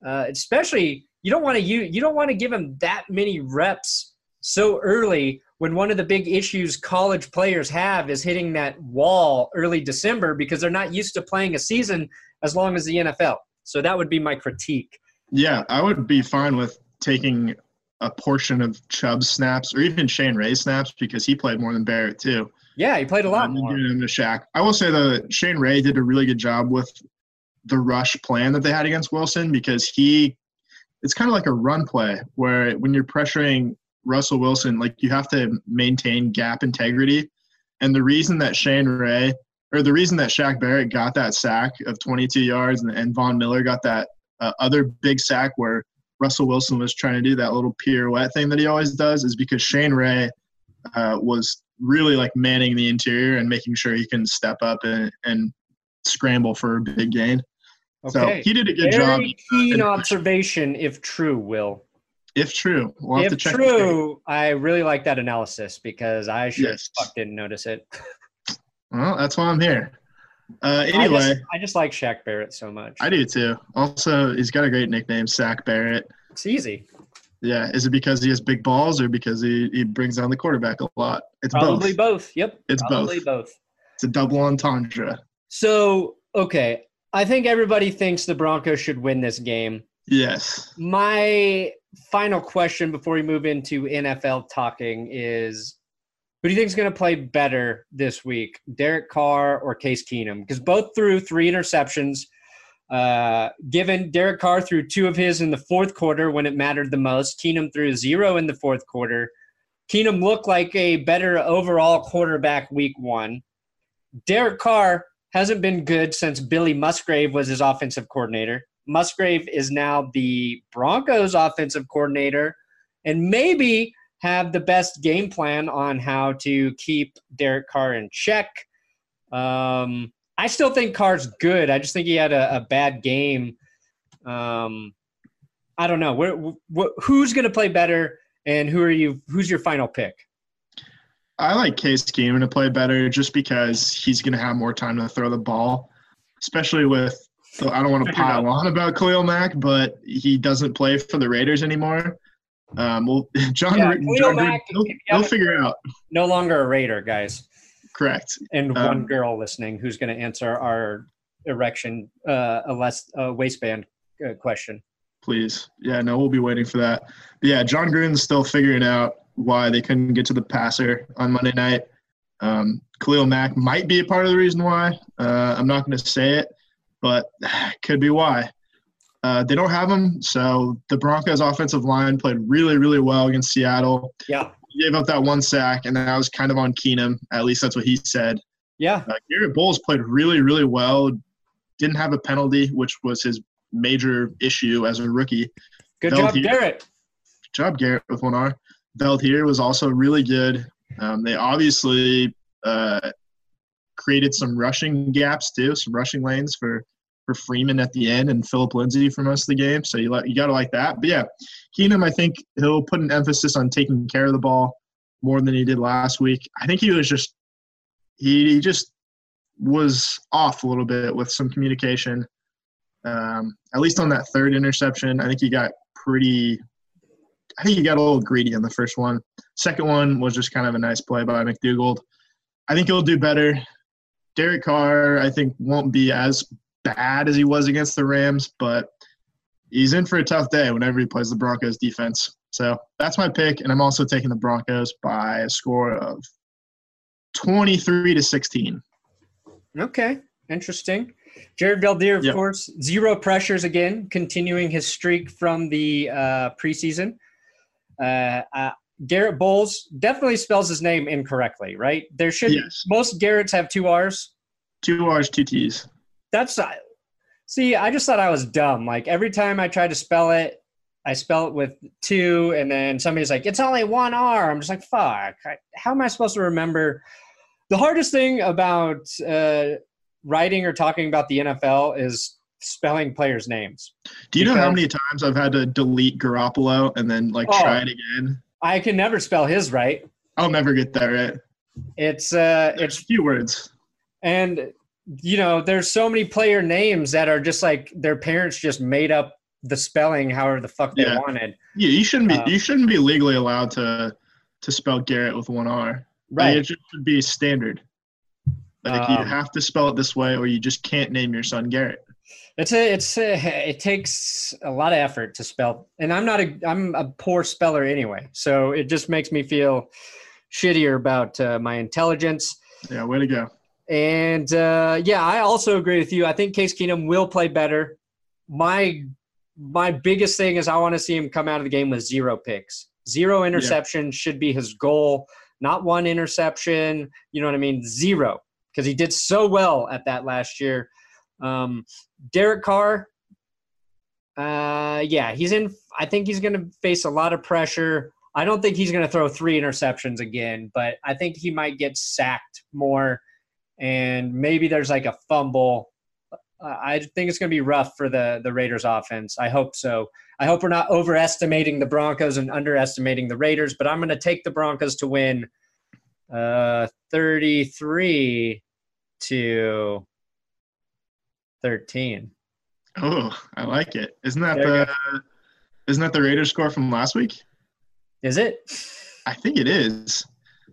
Speaker 1: Uh, especially, you don't want to you you don't want to give him that many reps so early when one of the big issues college players have is hitting that wall early December because they're not used to playing a season as long as the NFL. So that would be my critique.
Speaker 2: yeah. I would be fine with taking a portion of Chubb's snaps or even Shane Ray's snaps because he played more than Barrett too.
Speaker 1: Yeah, he played a lot
Speaker 2: um, then
Speaker 1: more.
Speaker 2: him to Shaq. I will say that Shane Ray did a really good job with the rush plan that they had against Wilson because he, it's kind of like a run play where when you're pressuring Russell Wilson, like you have to maintain gap integrity. And the reason that Shane Ray, or the reason that Shaq Barrett got that sack of 22 yards and, and Von Miller got that uh, other big sack where Russell Wilson was trying to do that little pirouette thing that he always does is because Shane Ray uh, was really like manning the interior and making sure he can step up and, and scramble for a big gain. So
Speaker 1: Okay.
Speaker 2: he did a good
Speaker 1: Very
Speaker 2: job.
Speaker 1: keen observation, if true, Will.
Speaker 2: If true, we'll have to
Speaker 1: if true, I really like that analysis because I sure
Speaker 2: Yes.
Speaker 1: fuck didn't notice it.
Speaker 2: Well, that's why I'm here. Uh,
Speaker 1: I
Speaker 2: anyway,
Speaker 1: just, I just like Shaq Barrett so much.
Speaker 2: I do too. Also, he's got a great nickname, Sack Barrett.
Speaker 1: It's easy.
Speaker 2: Yeah, is it because he has big balls or because he, he brings down the quarterback a lot? It's
Speaker 1: Probably
Speaker 2: both.
Speaker 1: both. Yep.
Speaker 2: It's
Speaker 1: Probably
Speaker 2: both.
Speaker 1: both.
Speaker 2: It's a double entendre.
Speaker 1: So, okay. I think everybody thinks the Broncos should win this game.
Speaker 2: Yes.
Speaker 1: My final question before we move into NFL talking is who do you think is going to play better this week, Derek Carr or Case Keenum? Because both threw three interceptions. Uh, given Derek Carr threw two of his in the fourth quarter when it mattered the most, Keenum threw zero in the fourth quarter. Keenum looked like a better overall quarterback week one. Derek Carr hasn't been good since Billy Musgrave was his offensive coordinator. Musgrave is now the Broncos offensive coordinator and maybe have the best game plan on how to keep Derek Carr in check. Um, I still think Carr's good. I just think he had a, a bad game. Um, I don't know. Who's going to play better, and who are you? Who's your final pick?
Speaker 2: I like Case Keenum to play better just because he's going to have more time to throw the ball, especially with. So I don't want to pile on about Khalil Mack, but he doesn't play for the Raiders anymore. Um, well, John,
Speaker 1: Yeah,
Speaker 2: John
Speaker 1: Khalil Mack,
Speaker 2: he'll, he'll figure it out.
Speaker 1: No longer a Raider, guys,
Speaker 2: Correct.
Speaker 1: and
Speaker 2: Um,
Speaker 1: one girl listening who's going to answer our erection, uh, a less uh, waistband uh, question.
Speaker 2: Please. Yeah, no, we'll be waiting for that. But yeah, Jon Gruden's still figuring out why they couldn't get to the passer on Monday night. Um, Khalil Mack might be a part of the reason why. Uh, I'm not going to say it, but could be why. Uh, they don't have him, so the Broncos' offensive line played really, really well against Seattle.
Speaker 1: Yeah,
Speaker 2: He gave up that one sack, and that was kind of on Keenum. At least that's what he said.
Speaker 1: yeah,
Speaker 2: Uh, Garett Bolles played really, really well. Didn't have a penalty, which was his major issue as a rookie.
Speaker 1: good
Speaker 2: Held
Speaker 1: job,
Speaker 2: here.
Speaker 1: Garett.
Speaker 2: Good job, Garrett, with one R. Veldheer was also really good. Um, they obviously uh, created some rushing gaps too, some rushing lanes for for Freeman at the end and Philip Lindsay for most of the game. So you like you got to like that. But yeah, Keenum, I think he'll put an emphasis on taking care of the ball more than he did last week. I think he was just he, he just was off a little bit with some communication. Um, at least on that third interception, I think he got pretty. I think he got a little greedy on the first one. Second one was just kind of a nice play by McDougald. I think he'll do better. Derek Carr, I think, won't be as bad as he was against the Rams, but he's in for a tough day whenever he plays the Broncos defense. So that's my pick, and I'm also taking the Broncos by a score of 23 to 16.
Speaker 1: Okay, interesting. Jared Veldheer, of
Speaker 2: Yep.
Speaker 1: course, zero pressures again, continuing his streak from the uh, preseason. Uh, uh, Garett Bolles definitely spells his name incorrectly, right? There should
Speaker 2: Yes.
Speaker 1: most Garrett's have two R's.
Speaker 2: Two R's, two T's.
Speaker 1: That's uh, see, I just thought I was dumb. Like every time I tried to spell it, I spell it with two, and then somebody's like, "It's only one R." I'm just like, "Fuck! I, how am I supposed to remember?" The hardest thing about uh, writing or talking about the NFL is spelling players' names.
Speaker 2: Do you know how many times I've had to delete Garoppolo and then like
Speaker 1: Oh.
Speaker 2: try it again?
Speaker 1: I can never spell his right.
Speaker 2: I'll never get that right.
Speaker 1: It's uh,
Speaker 2: It's
Speaker 1: it's
Speaker 2: few words.
Speaker 1: and you know, there's so many player names that are just like their parents just made up the spelling however the fuck they
Speaker 2: Yeah.
Speaker 1: wanted.
Speaker 2: Yeah, you shouldn't be
Speaker 1: Uh,
Speaker 2: you shouldn't be legally allowed to to spell Garrett with one R. Like,
Speaker 1: Right.
Speaker 2: it should be standard. Like you
Speaker 1: Um,
Speaker 2: have to spell it this way, or you just can't name your son Garrett.
Speaker 1: It's a it's a, it takes a lot of effort to spell, and I'm not a I'm a poor speller anyway, so it just makes me feel shittier about uh, my intelligence.
Speaker 2: Yeah, way to go.
Speaker 1: And uh, yeah, I also agree with you. I think Case Keenum will play better. My my biggest thing is I want to see him come out of the game with zero picks. Zero interceptions should be his goal, not one interception. You know what I mean? Zero, because he did so well at that last year. Um, Derek Carr, uh, yeah, he's in. I think he's going to face a lot of pressure. I don't think he's going to throw three interceptions again, but I think he might get sacked more, and maybe there's like a fumble. I think it's going to be rough for the the Raiders offense. I hope so. I hope we're not overestimating the Broncos and underestimating the Raiders, but I'm going to take the Broncos to win uh 33 to 13.
Speaker 2: Oh, I like it. Isn't that
Speaker 1: There
Speaker 2: the isn't that the Raiders score from last week?
Speaker 1: Is it?
Speaker 2: I think it is.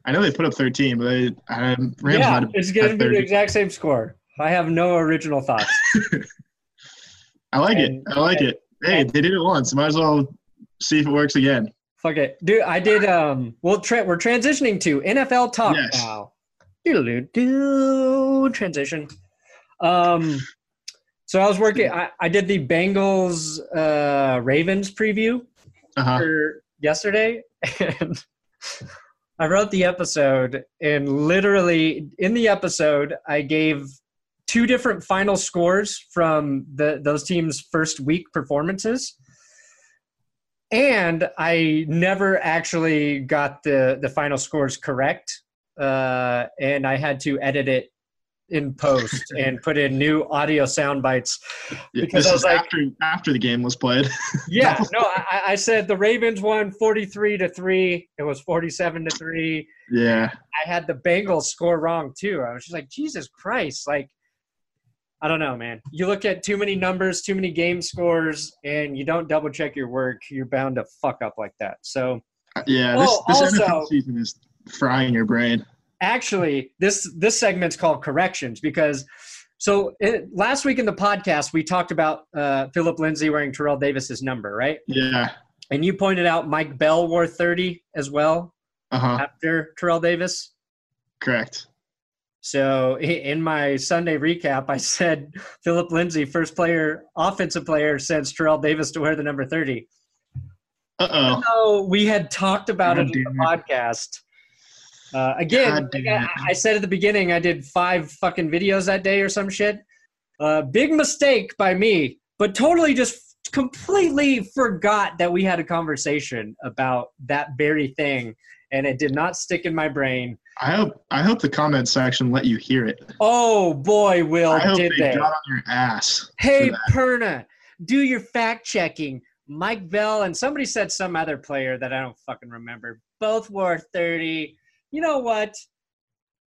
Speaker 2: I know they put up 13, but they um, Rams
Speaker 1: yeah, it's going to be the exact same score. I have no original thoughts.
Speaker 2: I like
Speaker 1: and-
Speaker 2: it. I like
Speaker 1: and-
Speaker 2: it. Hey,
Speaker 1: and-
Speaker 2: they did it once. Might as well see if it works again.
Speaker 1: Fuck it, dude. I did. Um, we'll tra- we're transitioning to NFL talk
Speaker 2: Yes.
Speaker 1: now. Do transition. Um, so I was working. I, I did the Bengals uh, Ravens preview
Speaker 2: Uh huh.
Speaker 1: for yesterday, and I wrote the episode. And literally in the episode, I gave two different final scores from the those teams' first week performances and I never actually got the the final scores correct, uh, and I had to edit it in post and put in new audio sound bites. Because
Speaker 2: this
Speaker 1: I was like-
Speaker 2: after after the game was played.
Speaker 1: Yeah, no, I, I said the Ravens won forty three to three. It was forty seven to three.
Speaker 2: yeah.
Speaker 1: I had the Bengals score wrong too. I was just like, Jesus Christ, like. I don't know, man. You look at too many numbers, too many game scores, and you don't double check your work, you're bound to fuck up like that. So, uh,
Speaker 2: Yeah. This,
Speaker 1: Oh,
Speaker 2: this
Speaker 1: also-
Speaker 2: NFL season is frying your brain.
Speaker 1: Actually this this segment's called corrections because so it, last week in the podcast we talked about uh, philip lindsay wearing terrell davis's number right
Speaker 2: Yeah.
Speaker 1: and you pointed out mike bell wore 30 as well
Speaker 2: Uh huh.
Speaker 1: after terrell davis
Speaker 2: Correct.
Speaker 1: so in my sunday recap i said philip lindsay first player offensive player since terrell davis to wear the number 30
Speaker 2: Uh oh.
Speaker 1: we had talked about
Speaker 2: God
Speaker 1: it in the podcast. Uh, again, like I. I said at the beginning, I did five fucking videos that day or some shit. Uh, big mistake by me, but totally just completely forgot that we had a conversation about that very thing, and it did not stick in my brain.
Speaker 2: I hope I hope the comment section let you hear it.
Speaker 1: Oh boy, Will,
Speaker 2: I hope
Speaker 1: did
Speaker 2: they,
Speaker 1: they?
Speaker 2: got on your ass.
Speaker 1: Hey. Perna, do your fact checking. Mike Bell and somebody said some other player that I don't fucking remember. Both wore 30. You know what?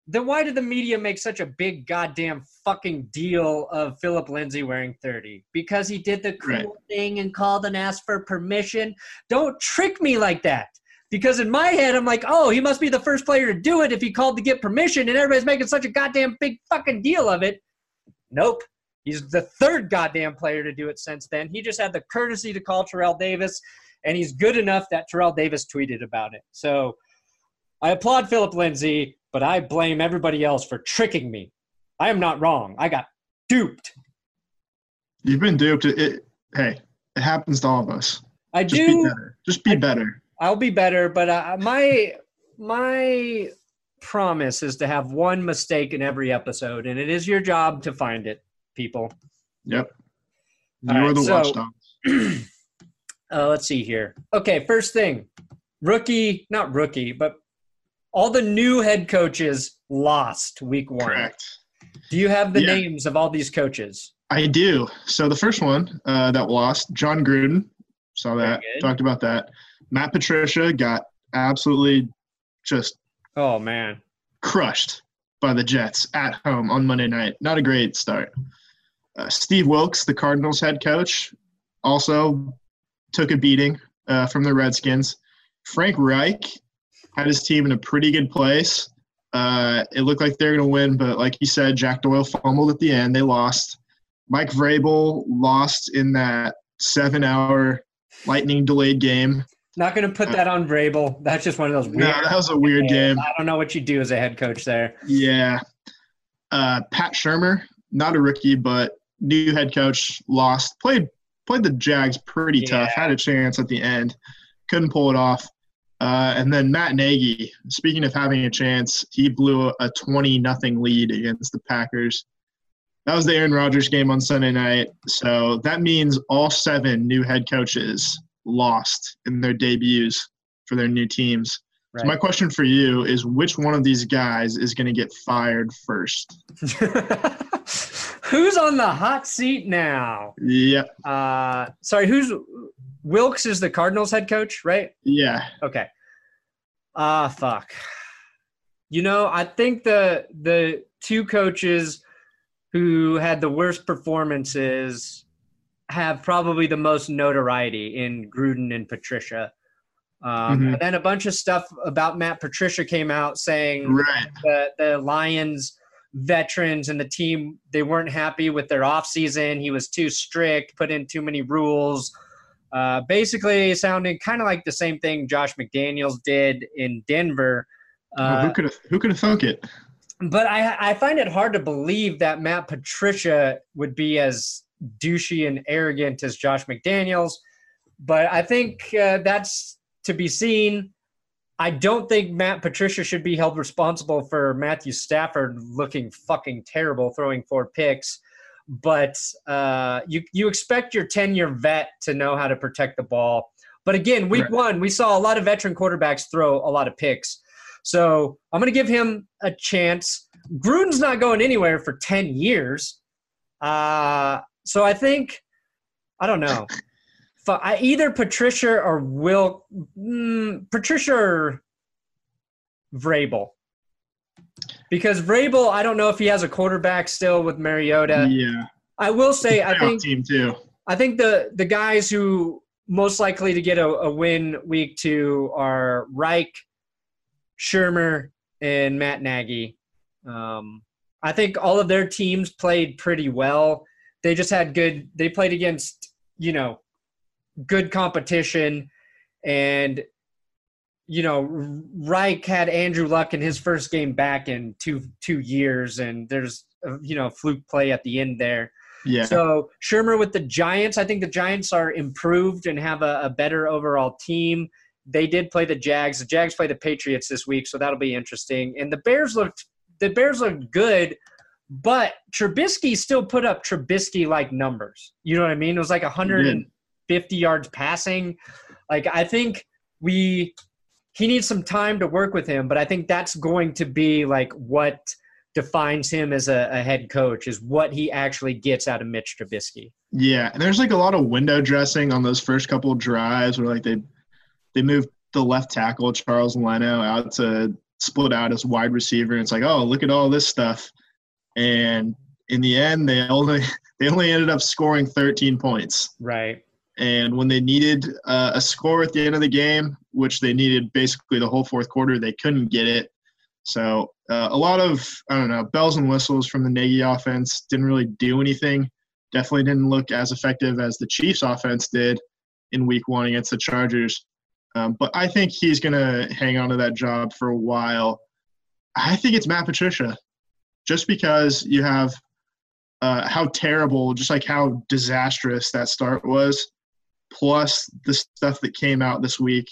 Speaker 1: Then why did the media make such a big goddamn fucking deal of Philip Lindsay wearing 30? Because he did the cool
Speaker 2: Right.
Speaker 1: thing and called and asked for permission. Don't trick me like that. Because in my head, I'm like, oh, he must be the first player to do it if he called to get permission, and everybody's making such a goddamn big fucking deal of it. Nope. He's the third goddamn player to do it since then. He just had the courtesy to call Terrell Davis, and he's good enough that Terrell Davis tweeted about it. So I applaud Philip Lindsay, but I blame everybody else for tricking me. I am not wrong. I got duped.
Speaker 2: You've been duped. It, it, hey, it happens to all of us.
Speaker 1: I
Speaker 2: Just be
Speaker 1: do.
Speaker 2: better. Just be better.
Speaker 1: I'll be better, but uh, my my promise is to have one mistake in every episode, and it is your job to find it, people.
Speaker 2: Yep.
Speaker 1: All
Speaker 2: You're
Speaker 1: right,
Speaker 2: the
Speaker 1: so-
Speaker 2: watchdog.
Speaker 1: uh, let's see here. Okay, first thing, rookie, not rookie, but all the new head coaches lost week one.
Speaker 2: Correct.
Speaker 1: Do you have the
Speaker 2: Yeah.
Speaker 1: names of all these coaches?
Speaker 2: I do. So the first one uh, that lost, Jon Gruden, saw that, talked about that. Matt Patricia got absolutely just
Speaker 1: Oh man,
Speaker 2: crushed by the Jets at home on Monday night. Not a great start. Uh, Steve Wilks, the Cardinals head coach, also took a beating uh, from the Redskins. Frank Reich had his team in a pretty good place. Uh, it looked like they're going to win, but like you said, Jack Doyle fumbled at the end. They lost. Mike Vrabel lost in that seven-hour lightning delayed game.
Speaker 1: not going to put that on Vrabel. That's just one of those weird.
Speaker 2: No, that was a weird game.
Speaker 1: I don't know what you do as a head coach there.
Speaker 2: Yeah. Uh, Pat Shurmur, not a rookie, but new head coach, lost. Played played the Jags pretty tough. Had a chance at the end, couldn't pull it off. Uh, and then Matt Nagy. Speaking of having a chance, he blew a twenty nothing lead against the Packers. That was the Aaron Rodgers game on Sunday night. So that means all seven new head coaches lost in their debuts for their new teams.
Speaker 1: Right.
Speaker 2: So my question for you is which one of these guys is going to get fired first?
Speaker 1: who's on the hot seat now?
Speaker 2: Yeah.
Speaker 1: Uh, sorry, who's Wilks is the Cardinals head coach, right?
Speaker 2: Yeah.
Speaker 1: Okay. Ah, fuck. You know, I think the the two coaches who had the worst performances have probably the most notoriety in Gruden and Patricia. Um,
Speaker 2: Mhm.
Speaker 1: And then a bunch of stuff about Matt Patricia came out saying
Speaker 2: Right.
Speaker 1: the, the Lions veterans and the team they weren't happy with their offseason. He was too strict, put in too many rules. Uh, basically, sounding kind of like the same thing Josh McDaniels did in Denver.
Speaker 2: Uh, who could have who could have thunk it?
Speaker 1: But I I find it hard to believe that Matt Patricia would be as douchey and arrogant as Josh McDaniels. But I think uh, that's to be seen. I don't think Matt Patricia should be held responsible for Matthew Stafford looking fucking terrible, throwing four picks. But uh, you you expect your ten year vet to know how to protect the ball. But again, week right. one, we saw a lot of veteran quarterbacks throw a lot of picks. So I'm going to give him a chance. Gruden's not going anywhere for 10 years. Uh, so I think, I don't know. Either Patricia or Will, mm, Patricia or Vrabel. Because Vrabel, I don't know if he has a quarterback still with Mariota.
Speaker 2: Yeah.
Speaker 1: I will say, I think
Speaker 2: team too.
Speaker 1: I think the the guys who most likely to get a, a win week two are Reich, Shurmur and Matt Nagy. Um, I think all of their teams played pretty well. They just had good. They played against you know good competition, and you know Reich had Andrew Luck in his first game back in two two years, and there's uh, you know fluke play at the end there.
Speaker 2: Yeah.
Speaker 1: So Shurmur with the Giants, I think the Giants are improved and have a, a better overall team they did play the Jags. The Jags play the Patriots this week, so that'll be interesting. And the Bears looked the Bears looked good, but Trubisky still put up Trubisky like numbers. You know what I mean? It was like 150 yards passing. Like I think we he needs some time to work with him, but I think that's going to be like what defines him as a, a, head coach is what he actually gets out of Mitch Trubisky.
Speaker 2: Yeah, and there's like a lot of window dressing on those first couple of drives where like they they moved the left tackle Charles Leno out to split out as wide receiver. And it's like, oh, look at all this stuff. And in the end, they only they only ended up scoring 13 points.
Speaker 1: Right.
Speaker 2: And when they needed uh, a score at the end of the game, which they needed basically the whole fourth quarter, they couldn't get it. So uh, a lot of I don't know bells and whistles from the Nagy offense didn't really do anything. Definitely didn't look as effective as the Chiefs offense did in Week One against the Chargers. Um, but I think he's going to hang on to that job for a while. I think it's Matt Patricia, just because you have uh, how terrible, just like how disastrous that start was, plus the stuff that came out this week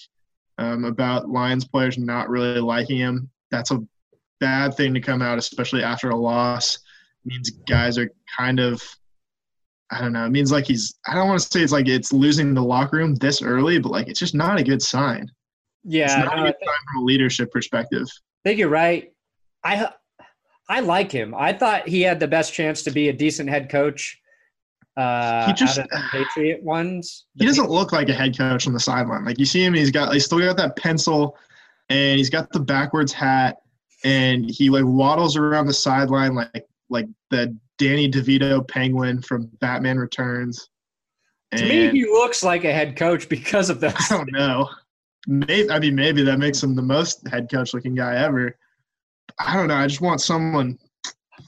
Speaker 2: um, about Lions players not really liking him. That's a bad thing to come out, especially after a loss. It means guys are kind of I don't know. It means like he's. I don't want to say it's like it's losing the locker room this early, but like it's just not a good sign.
Speaker 1: Yeah,
Speaker 2: it's not no, a good sign from a leadership perspective.
Speaker 1: I think you're right. I I like him. I thought he had the best chance to be a decent head coach. Uh,
Speaker 2: he just
Speaker 1: out of the Patriot ones.
Speaker 2: He doesn't look like a head coach on the sideline. Like you see him, he's got he's still got that pencil, and he's got the backwards hat, and he like waddles around the sideline like like the Danny DeVito penguin from Batman Returns.
Speaker 1: And to me, he looks like a head coach because of that.
Speaker 2: I don't know. Maybe I mean maybe that makes him the most head coach looking guy ever. I don't know. I just want someone.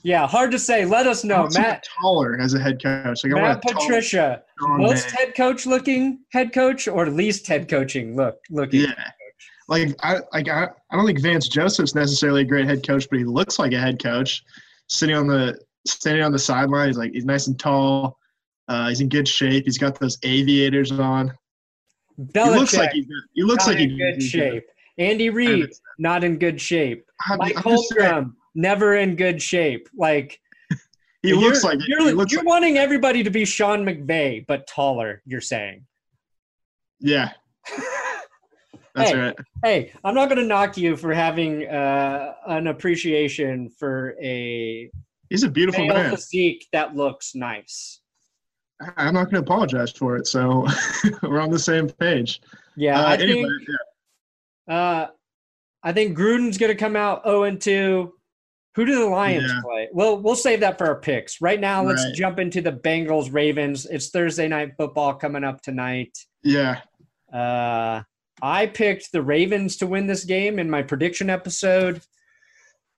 Speaker 1: Yeah, hard to say. Let us know, Matt.
Speaker 2: Taller as a head coach.
Speaker 1: Like Matt Patricia, most man. head coach looking head coach or least head coaching look looking.
Speaker 2: Yeah, like I like I, I don't think Vance Joseph's necessarily a great head coach, but he looks like a head coach sitting on the standing on the sideline. He's like he's nice and tall. Uh, he's in good shape. He's got those aviators on.
Speaker 1: Belichick, he looks like he's,
Speaker 2: he looks like
Speaker 1: in good shape. Good. Andy Reid not in good shape. I'm, Mike Holmgren never in good shape. Like
Speaker 2: he looks like
Speaker 1: you're,
Speaker 2: looks
Speaker 1: you're
Speaker 2: like,
Speaker 1: wanting everybody to be Sean McVay but taller. You're saying.
Speaker 2: Yeah. That's
Speaker 1: hey,
Speaker 2: right.
Speaker 1: Hey, I'm not going to knock you for having uh, an appreciation for a
Speaker 2: He's a beautiful man.
Speaker 1: physique that looks nice.
Speaker 2: I'm not going to apologize for it. So we're on the same page.
Speaker 1: Yeah, uh, I anyway, think. Yeah. Uh, I think Gruden's going to come out 0 and 2. Who do the Lions yeah. play? Well, we'll save that for our picks. Right now, let's right. jump into the Bengals Ravens. It's Thursday night football coming up tonight.
Speaker 2: Yeah.
Speaker 1: Uh, I picked the Ravens to win this game in my prediction episode.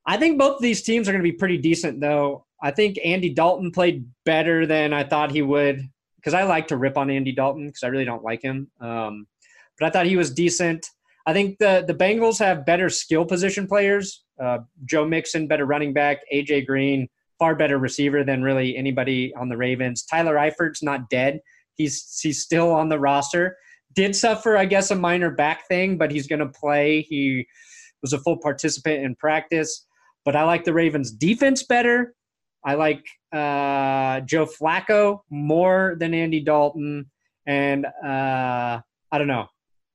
Speaker 1: I think both of these teams are going to be pretty decent, though. I think Andy Dalton played better than I thought he would because I like to rip on Andy Dalton because I really don't like him. Um, but I thought he was decent. I think the the Bengals have better skill position players. Uh, Joe Mixon, better running back. AJ Green, far better receiver than really anybody on the Ravens. Tyler Eifert's not dead. He's he's still on the roster. Did suffer, I guess, a minor back thing, but he's going to play. He was a full participant in practice. But I like the Ravens' defense better. I like uh, Joe Flacco more than Andy Dalton, and uh, I don't know.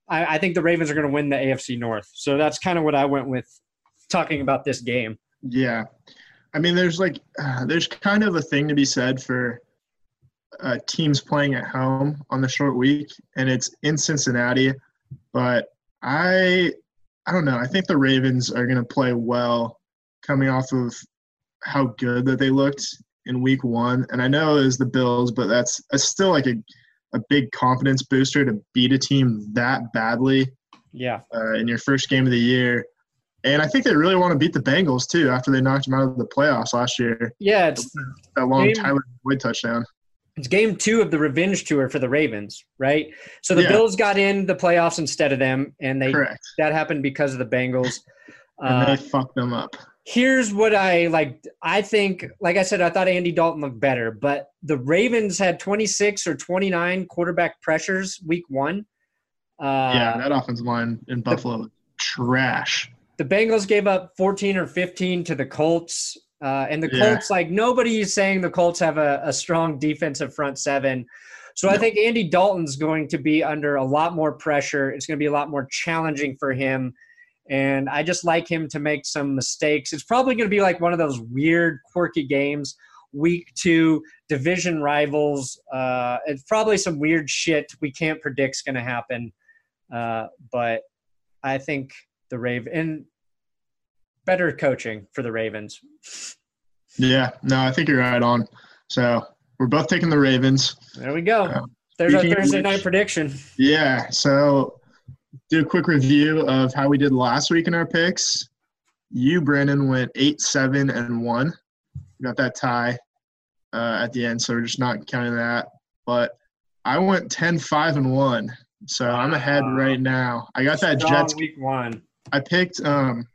Speaker 1: I, I think the Ravens are going to win the AFC North. So that's kind of what I went with talking about this game.
Speaker 2: Yeah, I mean, there's like uh, there's kind of a thing to be said for uh, teams playing at home on the short week, and it's in Cincinnati. But I I don't know. I think the Ravens are going to play well coming off of how good that they looked in week one. And I know it was the Bills, but that's, that's still like a, a big confidence booster to beat a team that badly.
Speaker 1: Yeah.
Speaker 2: Uh, in your first game of the year. And I think they really want to beat the Bengals too after they knocked them out of the playoffs last year.
Speaker 1: Yeah, it's
Speaker 2: that long game, Tyler Boyd touchdown.
Speaker 1: It's game two of the revenge tour for the Ravens, right? So the yeah. Bills got in the playoffs instead of them, and they
Speaker 2: Correct.
Speaker 1: that happened because of the Bengals.
Speaker 2: and uh, they fucked them up
Speaker 1: here's what I like. I think, like I said, I thought Andy Dalton looked better, but the Ravens had 26 or 29 quarterback pressures week one.
Speaker 2: Uh, yeah, that offensive line in Buffalo, the, trash.
Speaker 1: The Bengals gave up 14 or 15 to the Colts. Uh, and the Colts, yeah. like nobody is saying the Colts have a, a strong defensive front seven. So no. I think Andy Dalton's going to be under a lot more pressure. It's going to be a lot more challenging for him and I just like him to make some mistakes. It's probably going to be like one of those weird, quirky games. Week two, division rivals. Uh, it's probably some weird shit we can't predict is going to happen. Uh, but I think the Raven and better coaching for the Ravens.
Speaker 2: Yeah, no, I think you're right on. So we're both taking the Ravens.
Speaker 1: There we go. Uh, There's our Thursday night prediction.
Speaker 2: Yeah. So do a quick review of how we did last week in our picks. You, Brandon, went eight, seven, and one. got that tie uh, at the end, so we're just not counting that. But I went 10, 5, and one. So wow. I'm ahead right now. I got that
Speaker 1: Strong
Speaker 2: Jets
Speaker 1: week one.
Speaker 2: I picked um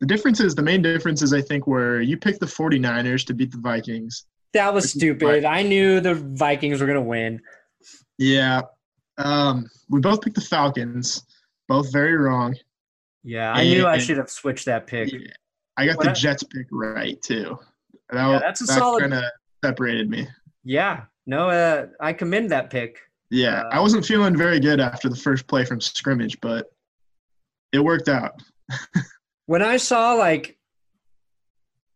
Speaker 2: the difference is the main difference is I think where you picked the 49ers to beat the Vikings.
Speaker 1: That was stupid. I knew the Vikings were gonna win.
Speaker 2: Yeah, um, we both picked the Falcons, both very wrong.
Speaker 1: Yeah, I and, knew I should have switched that pick. Yeah,
Speaker 2: I got what the Jets pick right too. That, yeah, that's a that solid. Kind of separated me.
Speaker 1: Yeah, no, uh, I commend that pick.
Speaker 2: Yeah, uh, I wasn't feeling very good after the first play from scrimmage, but it worked out.
Speaker 1: when I saw like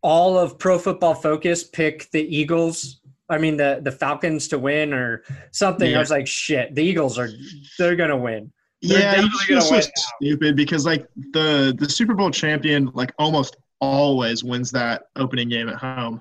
Speaker 1: all of Pro Football Focus pick the Eagles I mean the the Falcons to win or something. Yeah. I was like, shit, the Eagles are they're gonna win. They're
Speaker 2: yeah, it's so stupid because like the the Super Bowl champion like almost always wins that opening game at home.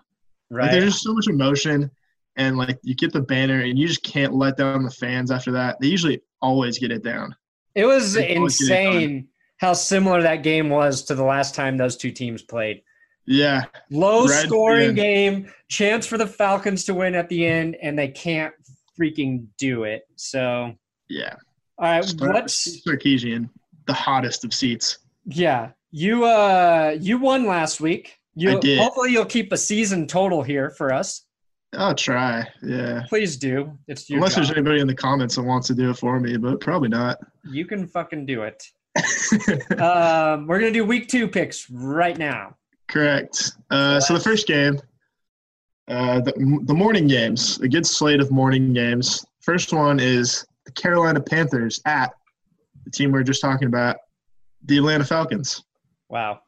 Speaker 2: Right. Like, there's just so much emotion, and like you get the banner, and you just can't let down the fans after that. They usually always get it down.
Speaker 1: It was insane it how similar that game was to the last time those two teams played.
Speaker 2: Yeah.
Speaker 1: Low Red scoring game, chance for the Falcons to win at the end, and they can't freaking do it. So
Speaker 2: yeah.
Speaker 1: All right, Start let's
Speaker 2: Sarkisian, the hottest of seats.
Speaker 1: Yeah. You uh you won last week. You
Speaker 2: I did.
Speaker 1: hopefully you'll keep a season total here for us.
Speaker 2: I'll try. Yeah.
Speaker 1: Please do. It's
Speaker 2: unless job. there's anybody in the comments that wants to do it for me, but probably not.
Speaker 1: You can fucking do it. um, we're gonna do week two picks right now.
Speaker 2: Correct. Uh, so the first game, uh, the, the morning games, a good slate of morning games. First one is the Carolina Panthers at the team we are just talking about, the Atlanta Falcons.
Speaker 1: Wow.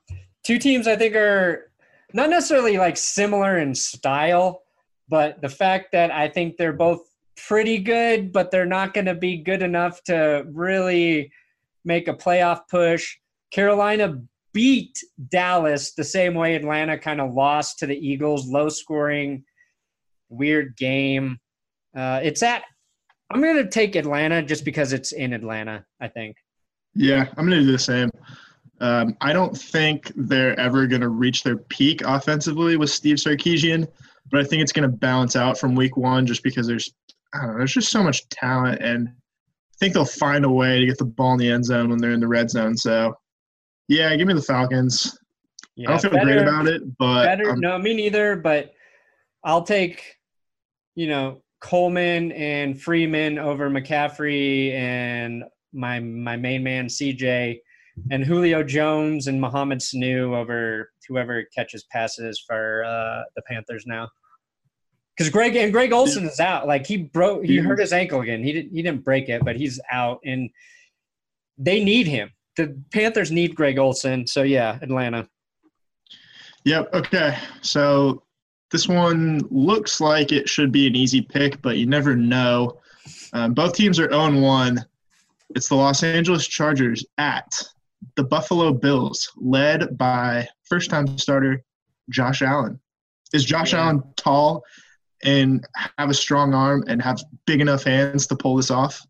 Speaker 1: Two teams I think are not necessarily like similar in style, but the fact that I think they're both pretty good, but they're not going to be good enough to really make a playoff push. Carolina beat Dallas the same way Atlanta kind of lost to the Eagles, low scoring, weird game. Uh, it's at, I'm going to take Atlanta just because it's in Atlanta, I think.
Speaker 2: Yeah, I'm going to do the same. Um, I don't think they're ever going to reach their peak offensively with Steve Sarkisian, but I think it's going to balance out from week one just because there's I don't know. There's just so much talent, and I think they'll find a way to get the ball in the end zone when they're in the red zone. So, yeah, give me the Falcons.
Speaker 1: Yeah,
Speaker 2: I don't feel
Speaker 1: better-
Speaker 2: great about it, but
Speaker 1: better.
Speaker 2: I'm-
Speaker 1: no, me neither. But I'll take, you know, Coleman and Freeman over McCaffrey and my my main man CJ and Julio Jones and Mohamed Sanu over whoever catches passes for uh, the Panthers now. Because Greg and Greg Olsen is out. Like he broke, he hurt his ankle again. He didn't he didn't break it, but he's out, and they need him. The Panthers need Greg Olsen. So yeah, Atlanta.
Speaker 2: Yep. Okay. So this one looks like it should be an easy pick, but you never know. Um, both teams are 0 1. It's the Los Angeles Chargers at the Buffalo Bills, led by first time starter Josh Allen. Is Josh
Speaker 1: Yeah.
Speaker 2: Allen tall and have a strong arm and have big enough hands to pull this off?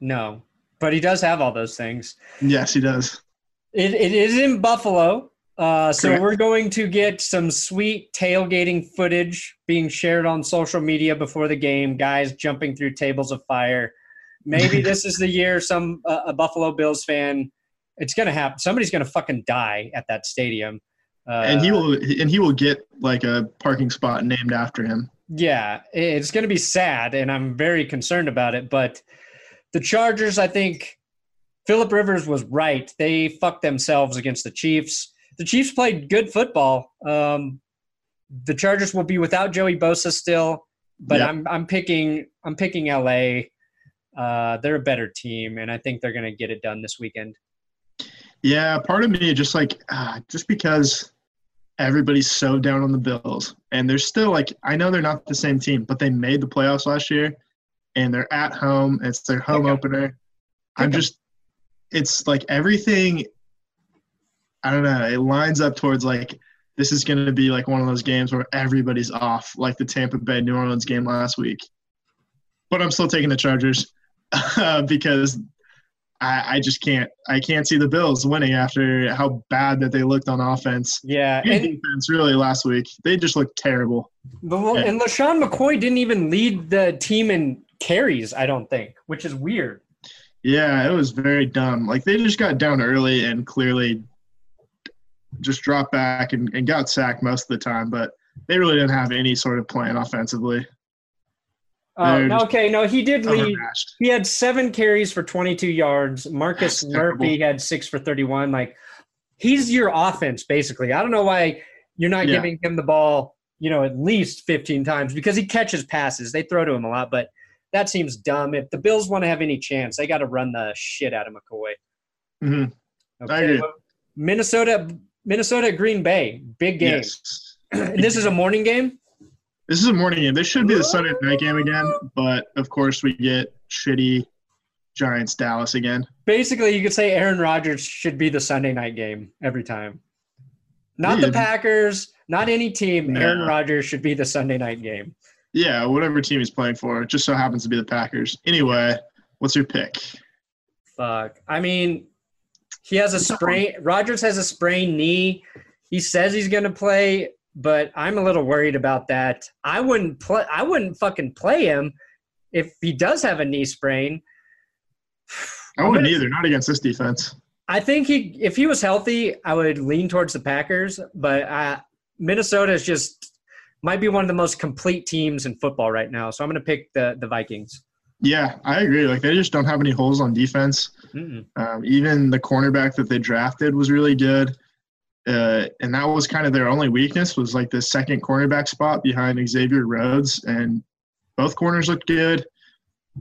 Speaker 1: No, but he does have all those things.
Speaker 2: Yes, he does.
Speaker 1: It, it is in Buffalo. Uh, so
Speaker 2: Correct.
Speaker 1: we're going to get some sweet tailgating footage being shared on social media before the game. Guys jumping through tables of fire. Maybe this is the year some uh, a Buffalo Bills fan. It's gonna happen. Somebody's gonna fucking die at that stadium. Uh,
Speaker 2: and he will and he will get like a parking spot named after him.
Speaker 1: Yeah, it's going to be sad, and I'm very concerned about it. But the Chargers, I think Philip Rivers was right. They fucked themselves against the Chiefs. The Chiefs played good football. Um, the Chargers will be without Joey Bosa still, but
Speaker 2: Yep.
Speaker 1: I'm I'm picking I'm picking LA. Uh, they're a better team, and I think they're going to get it done this weekend.
Speaker 2: Yeah, part of me just like ah, just because everybody's so down on the Bills, and they're still like I know they're not the same team, but they made the playoffs last year, and they're at home. It's their home
Speaker 1: 'em.
Speaker 2: opener. I'm just, it's like everything. I don't know. It lines up towards like this is going to be like one of those games where everybody's off, like the Tampa Bay New Orleans game last week. But I'm still taking the Chargers uh, because I, I just can't. I can't see the Bills winning after how bad that they looked on offense.
Speaker 1: Yeah,
Speaker 2: And
Speaker 1: and
Speaker 2: defense really last week. They just looked terrible.
Speaker 1: The, and LeSean McCoy didn't even lead the team in carries, I don't think, which is weird.
Speaker 2: Yeah, it was very dumb. Like they just got down early and clearly just dropped back and, and got sacked most of the time, but they really didn't have any sort of plan offensively.
Speaker 1: Uh, okay, no, he did lead. He had seven carries for 22 yards. Marcus
Speaker 2: That's
Speaker 1: Murphy had six for 31. Like, he's your offense, basically. I don't know why you're not
Speaker 2: Yeah.
Speaker 1: giving him the ball, you know, at least 15 times because he catches passes. They throw to him a lot, but that seems dumb. If the Bills want to have any chance, they got to run the shit out of McCoy.
Speaker 2: Mhm.
Speaker 1: Okay.
Speaker 2: agree.
Speaker 1: Minnesota, Minnesota, Green Bay, big game.
Speaker 2: Yes.
Speaker 1: This is a morning game.
Speaker 2: This is a morning game. This should be the Sunday night game again, but of course we get shitty Giants Dallas again.
Speaker 1: Basically, you could say Aaron Rodgers should be the Sunday night game every time. Not the Packers, not any team.
Speaker 2: No.
Speaker 1: Aaron Rodgers should be the Sunday night game.
Speaker 2: Yeah, whatever team he's playing for. It just so happens to be the Packers. Anyway, what's your pick?
Speaker 1: Fuck. I mean, he has a sprain. Rodgers has a sprained knee. He says he's going to play, but I'm a little worried about that. I wouldn't play. I wouldn't fucking play him if he does have a knee sprain.
Speaker 2: I wouldn't
Speaker 1: gonna-
Speaker 2: either, not against this defense.
Speaker 1: I think he, if he was healthy, I would lean towards the Packers. But uh, Minnesota is just might be one of the most complete teams in football right now. So I'm going to pick the the Vikings.
Speaker 2: Yeah, I agree. Like they just don't have any holes on defense. Um, even the cornerback that they drafted was really good, uh, and that was kind of their only weakness was like the second cornerback spot behind Xavier Rhodes, and both corners looked good.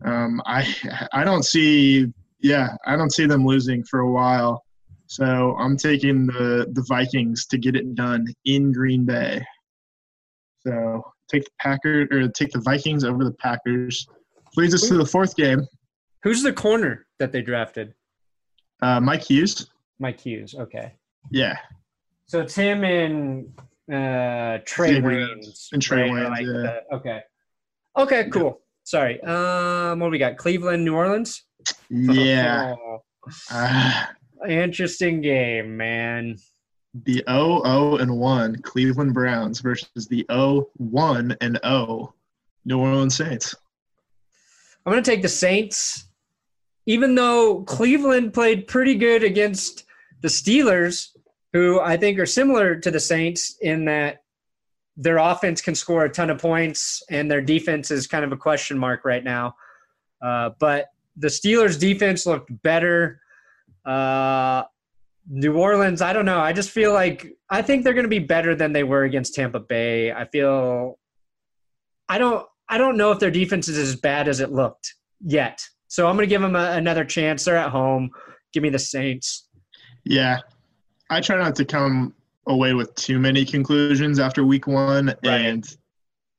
Speaker 2: Um, I I don't see yeah I don't see them losing for a while, so I'm taking the the Vikings to get it done in Green Bay. So take the Packers or take the Vikings over the Packers. Leads us to the fourth game.
Speaker 1: Who's the corner that they drafted?
Speaker 2: Uh, Mike Hughes.
Speaker 1: Mike Hughes. Okay.
Speaker 2: Yeah.
Speaker 1: So it's him and uh,
Speaker 2: Trae
Speaker 1: Waynes.
Speaker 2: and Trae
Speaker 1: right?
Speaker 2: Waynes,
Speaker 1: Like
Speaker 2: yeah.
Speaker 1: okay. Okay, cool. Sorry. Um, what do we got? Cleveland, New Orleans.
Speaker 2: Yeah.
Speaker 1: Oh,
Speaker 2: Uh,
Speaker 1: interesting game, man.
Speaker 2: The 0 0 and 1 Cleveland Browns versus the 0 1 and 0 New Orleans Saints.
Speaker 1: I'm going to take the Saints. Even though Cleveland played pretty good against the Steelers, who I think are similar to the Saints in that their offense can score a ton of points and their defense is kind of a question mark right now. Uh, but the Steelers' defense looked better. Uh, New Orleans, I don't know. I just feel like I think they're going to be better than they were against Tampa Bay. I feel I don't I don't know if their defense is as bad as it looked yet. So I'm going to give them a, another chance. They're at home. Give me the Saints.
Speaker 2: Yeah. I try not to come away with too many conclusions after week 1 right. and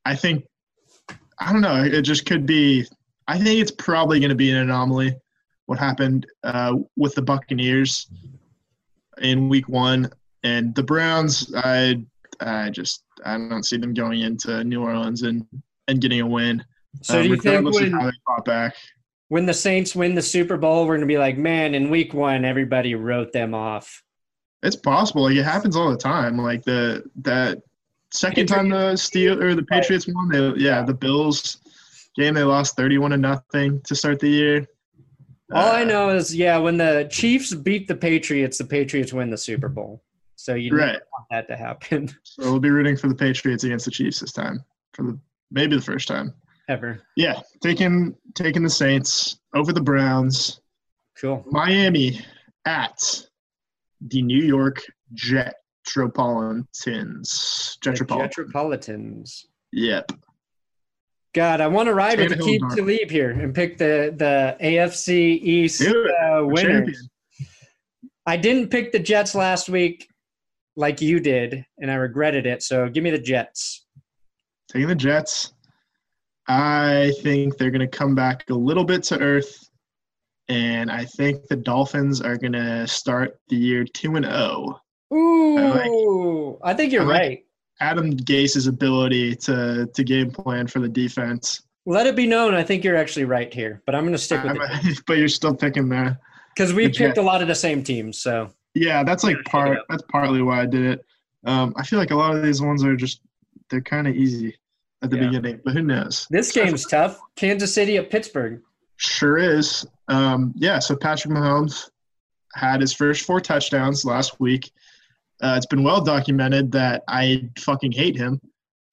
Speaker 2: I think I don't know, it just could be I think it's probably going to be an anomaly what happened uh, with the Buccaneers in week 1 and the Browns I I just I don't see them going into New Orleans and and getting a win.
Speaker 1: So um, do you think when, how they fought back. when the Saints win the Super Bowl, we're gonna be like, man, in Week One, everybody wrote them off.
Speaker 2: It's possible. Like it happens all the time. Like the that second time the Steel or the Patriots won, they, yeah, the Bills game they lost thirty-one to nothing to start the year.
Speaker 1: All uh, I know is, yeah, when the Chiefs beat the Patriots, the Patriots win the Super Bowl. So you right. want that to happen.
Speaker 2: So we'll be rooting for the Patriots against the Chiefs this time for the maybe the first time
Speaker 1: ever.
Speaker 2: Yeah, taking taking the Saints over the Browns.
Speaker 1: Cool.
Speaker 2: Miami at the New York Jetropolitans.
Speaker 1: Jetropolitans. Jetropolitans.
Speaker 2: Yep.
Speaker 1: God, I want to ride with the team to leave here and pick the the AFC East uh, winners. I didn't pick the Jets last week like you did, and I regretted it. So give me the Jets.
Speaker 2: Taking the Jets. I think they're going to come back a little bit to earth, and I think the Dolphins are going to start the year two and zero.
Speaker 1: Oh. Ooh, I, like, I think you're I right.
Speaker 2: Adam Gase's ability to to game plan for the defense.
Speaker 1: Let it be known, I think you're actually right here, but I'm going to stick with it.
Speaker 2: But you're still picking the
Speaker 1: because we the picked Jets. a lot of the same teams. So
Speaker 2: yeah, that's like part. That's partly why I did it. Um, I feel like a lot of these ones are just they're kind of easy at the yeah. beginning, but who knows?
Speaker 1: This game's tough. Kansas City at Pittsburgh.
Speaker 2: Sure is. Um, yeah, so Patrick Mahomes had his first four touchdowns last week. Uh, it's been well documented that I fucking hate him,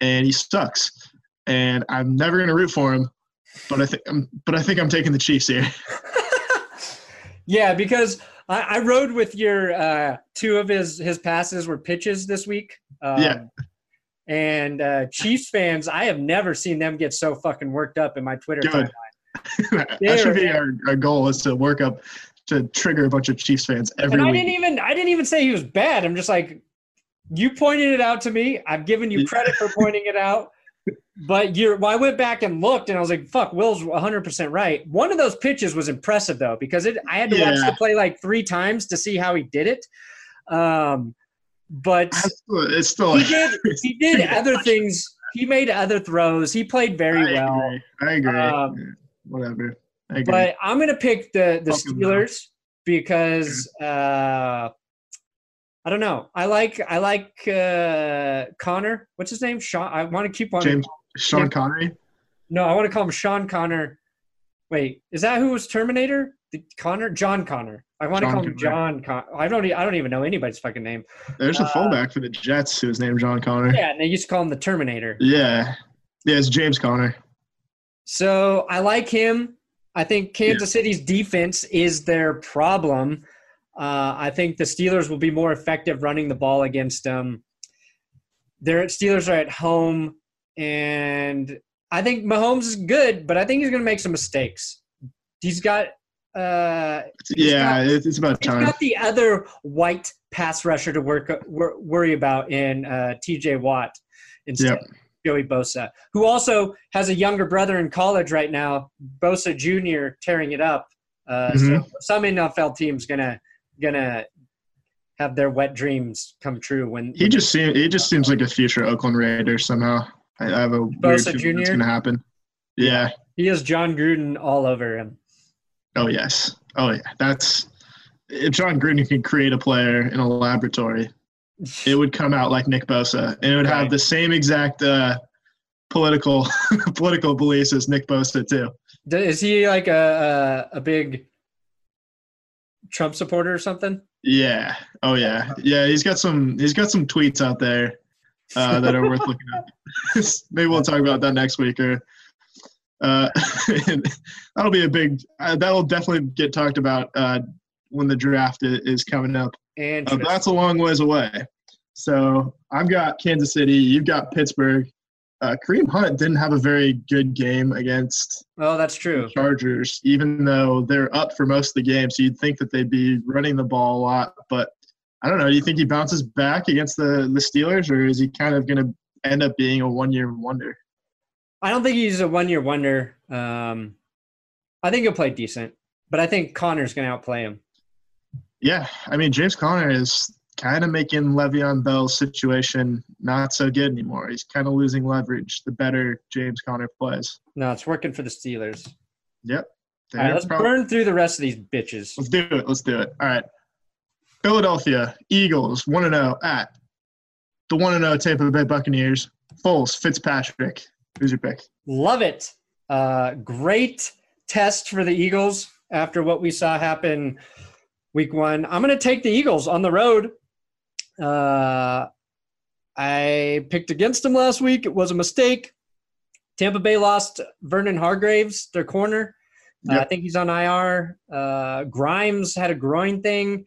Speaker 2: and he sucks. And I'm never gonna root for him, but I think I'm, but I think I'm taking the Chiefs here.
Speaker 1: yeah, because I, I rode with your uh, two of his his passes were pitches this week.
Speaker 2: Um, yeah.
Speaker 1: And uh, Chiefs fans, I have never seen them get so fucking worked up in my Twitter
Speaker 2: Good. timeline. that should be our, our goal is to work up to trigger a bunch of Chiefs fans every and I
Speaker 1: week. didn't even I didn't even say he was bad. I'm just like, you pointed it out to me. I've given you credit for pointing it out. But you're, well, I went back and looked, and I was like, "Fuck, Will's 100 percent right." One of those pitches was impressive though, because it, I had to yeah. watch the play like three times to see how he did it. Um, but
Speaker 2: it's still
Speaker 1: he did he did other things. He made other throws. He played very
Speaker 2: I
Speaker 1: well.
Speaker 2: Agree. I agree. Um, Whatever.
Speaker 1: But I'm gonna pick the the Steelers because uh, I don't know. I like I like uh, Connor. What's his name? Sean. I want to keep on.
Speaker 2: James Sean Connery.
Speaker 1: No, I want to call him Sean Connor. Wait, is that who was Terminator? The Connor, John Connor. I want John to call him John. Con- I don't. I don't even know anybody's fucking name.
Speaker 2: There's a uh, fullback for the Jets who's named John Conner.
Speaker 1: Yeah, and they used to call him the Terminator.
Speaker 2: Yeah, yeah, it's James Conner.
Speaker 1: So I like him. I think Kansas yeah. City's defense is their problem. Uh, I think the Steelers will be more effective running the ball against them. Their Steelers are at home, and I think Mahomes is good, but I think he's going to make some mistakes. He's got. Uh,
Speaker 2: he's yeah, got, it's about time.
Speaker 1: He's got the other white pass rusher to work wor- worry about in uh, T.J. Watt instead. Yep. Joey Bosa, who also has a younger brother in college right now, Bosa Jr. tearing it up. Uh, mm-hmm. So some NFL team's gonna gonna have their wet dreams come true when
Speaker 2: he just seems he just seems like a future Oakland Raider somehow. I, have a
Speaker 1: Bosa weird Jr. That's
Speaker 2: gonna happen. Yeah,
Speaker 1: he has Jon Gruden all over him.
Speaker 2: Oh yes, oh yeah. That's if Jon Gruden can create a player in a laboratory, it would come out like Nick Bosa, and it would right. have the same exact uh, political political beliefs as Nick Bosa too.
Speaker 1: Is he like a, a a big Trump supporter or something?
Speaker 2: Yeah. Oh yeah. Yeah. He's got some. He's got some tweets out there uh, that are worth looking up. Maybe we'll talk about that next week. Or uh, that'll be a big. Uh, that'll definitely get talked about uh, when the draft is coming up.
Speaker 1: And
Speaker 2: Uh, that's a long ways away. So I've got Kansas City. You've got Pittsburgh. Uh, Kareem Hunt didn't have a very good game against
Speaker 1: oh, that's
Speaker 2: the
Speaker 1: true.
Speaker 2: Chargers, even though they're up for most of the game. So you'd think that they'd be running the ball a lot. But I don't know. Do you think he bounces back against the, the Steelers, or is he kind of going to end up being a one year wonder?
Speaker 1: I don't think he's a one year wonder. Um, I think he'll play decent, but I think Conner's going to outplay him.
Speaker 2: Yeah. I mean, James Conner is kind of making Le'Veon Bell's situation not so good anymore. He's kind of losing leverage the better James Conner plays.
Speaker 1: No, it's working for the Steelers.
Speaker 2: Yep.
Speaker 1: All right, let's
Speaker 2: prob-
Speaker 1: burn through the rest of these bitches.
Speaker 2: Let's do it. Let's do it. All right. Philadelphia Eagles 1 0 at the 1 0 Tampa Bay Buccaneers. Foles, Fitzpatrick. Who's your pick?
Speaker 1: Love it. Uh, great test for the Eagles after what we saw happen week one. I'm going to take the Eagles on the road. Uh, I picked against them last week. It was a mistake. Tampa Bay lost Vernon Hargreaves, their corner. Uh, I think he's on IR. Uh, Grimes had a groin thing.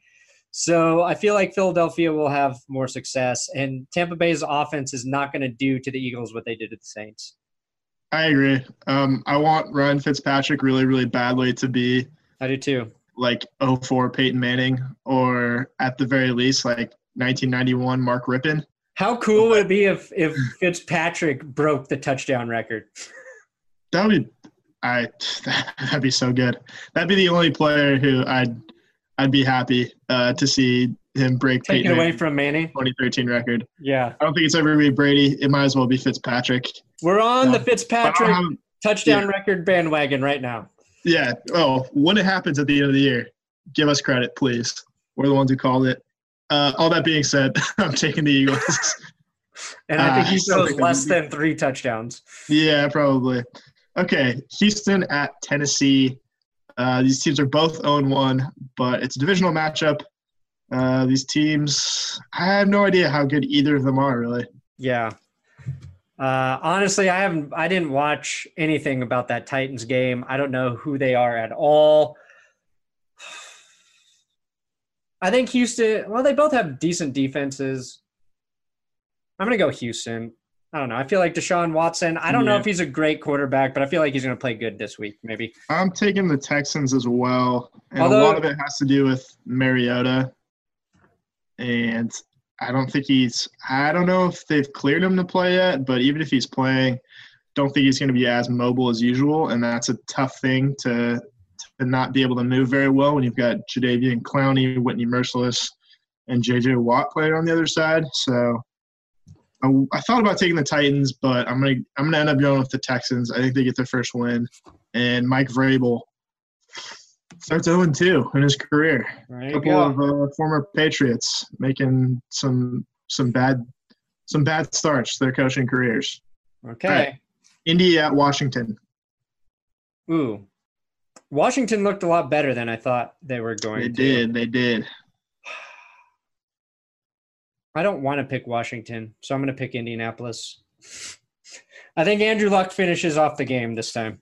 Speaker 1: So I feel like Philadelphia will have more success, and Tampa Bay's offense is not going to do to the Eagles what they did to the Saints.
Speaker 2: I agree. Um, I want Ryan Fitzpatrick really, really badly to be
Speaker 1: I do too.
Speaker 2: Like 04 Peyton Manning or at the very least like 1991 Mark Rypien.
Speaker 1: How cool would it be if if Fitzpatrick broke the touchdown record?
Speaker 2: That would be, I, that'd be so good. That'd be the only player who I'd, I'd be happy uh, to see him break
Speaker 1: Take it
Speaker 2: Peyton
Speaker 1: away
Speaker 2: Manning's
Speaker 1: from Manning.
Speaker 2: 2013 record.
Speaker 1: Yeah,
Speaker 2: I don't think it's ever gonna be Brady. It might as well be Fitzpatrick.
Speaker 1: we're on the Fitzpatrick touchdown
Speaker 2: yeah.
Speaker 1: record bandwagon right now.
Speaker 2: Yeah. Oh, when it happens at the end of the year, give us credit, please. We're the ones who called it. Uh, all that being said, I'm taking the Eagles.
Speaker 1: And I think
Speaker 2: Ah,
Speaker 1: he
Speaker 2: something
Speaker 1: throws less than three touchdowns.
Speaker 2: yeah, probably. Okay, Houston at Tennessee. Uh, these teams are both own one, but it's a divisional matchup. Uh, these teams, I have no idea how good either of them are, really.
Speaker 1: Yeah. Uh, honestly, I haven't. I didn't watch anything about that Titans game. I don't know who they are at all. I think Houston. Well, they both have decent defenses. I'm gonna go Houston. I don't know. I feel like Deshaun Watson. I don't know if he's a great quarterback, but I feel like he's gonna play good this week. Maybe.
Speaker 2: I'm taking the Texans as well, and
Speaker 1: Although-
Speaker 2: a lot of it has to do with Mariota. And I don't think he's. I don't know if they've cleared him to play yet, but even if he's playing, don't think he's going to be as mobile as usual, and that's a tough thing to to not be able to move very well when you've got Jadeveon Clowney, Whitney Mercilus, and J.J. Watt playing on the other side. So. I, I thought about taking the Titans, but I'm gonna I'm gonna end up going with the Texans. I think they get their first win, and Mike Vrabel starts 0 and 2 in his career. A couple
Speaker 1: go.
Speaker 2: of uh, former Patriots making some some bad some bad starts to their coaching careers.
Speaker 1: Okay.
Speaker 2: right. Indy at Washington.
Speaker 1: Ooh. Washington looked a lot better than I thought they were going
Speaker 2: They
Speaker 1: to.
Speaker 2: did. They did.
Speaker 1: I don't want to pick Washington, so I'm going to pick Indianapolis. I think Andrew Luck finishes off the game this time.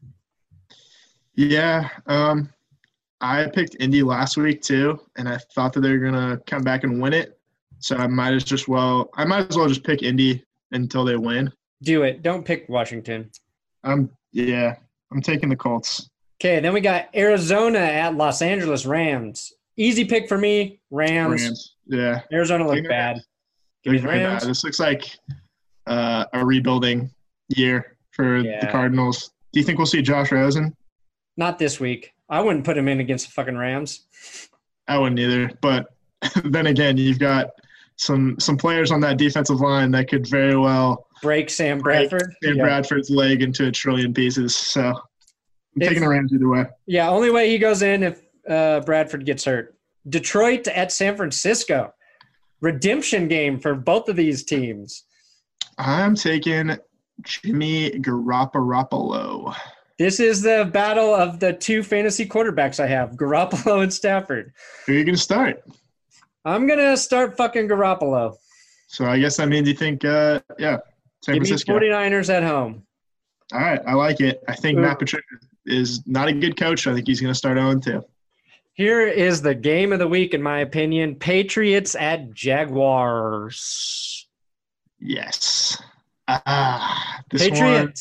Speaker 2: Yeah. Um, I picked Indy last week too, and I thought that they were gonna come back and win it. So I might as just well I might as well just pick Indy until they win.
Speaker 1: Do it. Don't pick Washington.
Speaker 2: I'm yeah, I'm taking the Colts.
Speaker 1: Okay, then we got Arizona at Los Angeles Rams. Easy pick for me. Rams.
Speaker 2: Rams. Yeah.
Speaker 1: Arizona look
Speaker 2: Taking
Speaker 1: bad. Give me
Speaker 2: bad.
Speaker 1: Rams.
Speaker 2: This looks like uh, a rebuilding year for the Cardinals. Do you think we'll see Josh Rosen?
Speaker 1: Not this week. I wouldn't put him in against the fucking Rams.
Speaker 2: I wouldn't either. But then again, you've got some some players on that defensive line that could very well
Speaker 1: Break Sam
Speaker 2: Break
Speaker 1: Bradford.
Speaker 2: Sam
Speaker 1: Yeah.
Speaker 2: Bradford's leg into a trillion pieces. So I'm
Speaker 1: If-
Speaker 2: taking the Rams either way.
Speaker 1: Yeah, only way he goes in if uh, Bradford gets hurt. Detroit at San Francisco. Redemption game for both of these teams.
Speaker 2: I'm taking Jimmy Garoppolo.
Speaker 1: This is the battle of the two fantasy quarterbacks I have, Garoppolo and Stafford.
Speaker 2: Who are you gonna start?
Speaker 1: I'm gonna start fucking Garoppolo.
Speaker 2: So I guess that means you think, uh, yeah, San
Speaker 1: Give me
Speaker 2: Francisco.
Speaker 1: 49ers at home.
Speaker 2: All right, I like it. I think
Speaker 1: Ooh.
Speaker 2: Matt Patricia is not a good coach. I think he's gonna start 0 2.
Speaker 1: Here is the game of the week, in my opinion. Patriots at Jaguars.
Speaker 2: Yes. Ah, this one.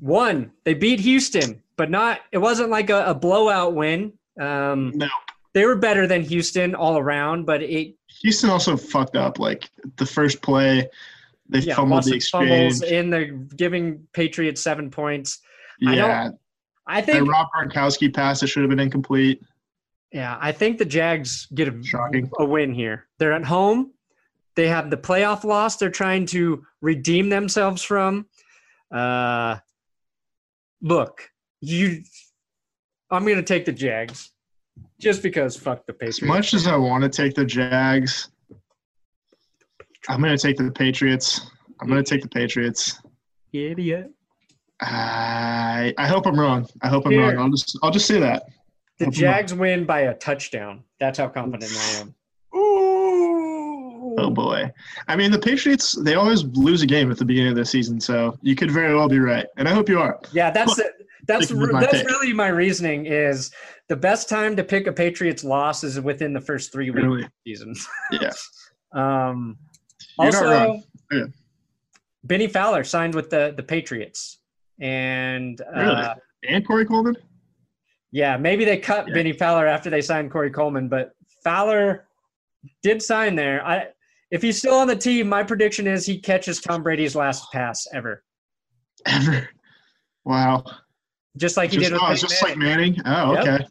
Speaker 1: Won. They beat Houston, but not. It wasn't like a, a blowout win. Um,
Speaker 2: No,
Speaker 1: they were better than Houston all around, but it
Speaker 2: Houston also fucked up. Like the first play, they
Speaker 1: yeah,
Speaker 2: fumbled the
Speaker 1: fumbles
Speaker 2: exchange.
Speaker 1: in the giving Patriots seven points. I
Speaker 2: Yeah,
Speaker 1: don't- I
Speaker 2: that
Speaker 1: think
Speaker 2: Rob Gronkowski pass that should have been incomplete.
Speaker 1: yeah, I think the Jags get a,
Speaker 2: Shocking.
Speaker 1: a win here. They're at home. They have the playoff loss they're trying to redeem themselves from. Uh, look, you I'm going to take the Jags just because fuck the Patriots.
Speaker 2: As much as I want to take the Jags, I'm gonna take the Patriots. I'm gonna take the Patriots.
Speaker 1: Idiot.
Speaker 2: I I hope I'm wrong. I hope I'm
Speaker 1: Here.
Speaker 2: wrong. I'll just I'll just say that.
Speaker 1: The Jags win by a touchdown. That's how confident I am.
Speaker 2: Oh boy. I mean the Patriots they always lose a game at the beginning of the season, so you could very well be right. And I hope you are.
Speaker 1: Yeah, that's it. That's that's
Speaker 2: pick.
Speaker 1: really my reasoning. Is the best time to pick a Patriots loss is within the first three weeks
Speaker 2: Really.
Speaker 1: of the season.
Speaker 2: Yeah.
Speaker 1: Um,
Speaker 2: You're
Speaker 1: also.
Speaker 2: Yeah.
Speaker 1: Bennie Fowler signed with the the Patriots, and uh,
Speaker 2: Really? And Corey Coleman?
Speaker 1: yeah, maybe they cut
Speaker 2: Yeah.
Speaker 1: Bennie Fowler after they signed Corey Coleman, but Fowler did sign there. I if he's still on the team, my prediction is he catches Tom Brady's last pass ever,
Speaker 2: Ever. Wow.
Speaker 1: just like he
Speaker 2: Just,
Speaker 1: did with
Speaker 2: oh, just like
Speaker 1: Manning.
Speaker 2: Manning. Oh,
Speaker 1: Yep.
Speaker 2: okay.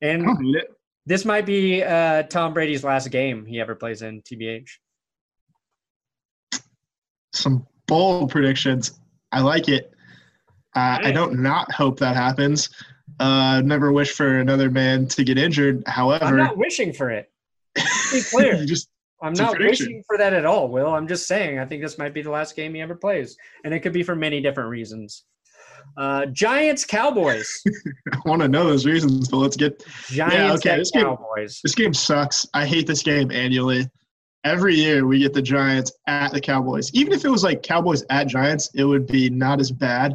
Speaker 1: And
Speaker 2: don't hate it.
Speaker 1: this might be uh, Tom Brady's last game he ever plays in. TBH.
Speaker 2: Some bold predictions. I like it. Uh, I don't not hope that happens. Uh, never wish for another man to get injured. However, I'm
Speaker 1: not wishing for it. be clear.
Speaker 2: just
Speaker 1: I'm
Speaker 2: It's
Speaker 1: not wishing for that at all, Will. I'm just saying I think this might be the last game he ever plays, and it could be for many different reasons. Uh, Giants Cowboys.
Speaker 2: I want to know those reasons, but let's get
Speaker 1: Giants
Speaker 2: okay,
Speaker 1: at
Speaker 2: this game-
Speaker 1: Cowboys.
Speaker 2: this game sucks. I hate this game annually. Every year we get the Giants at the Cowboys. Even if it was like Cowboys at Giants, it would be not as bad.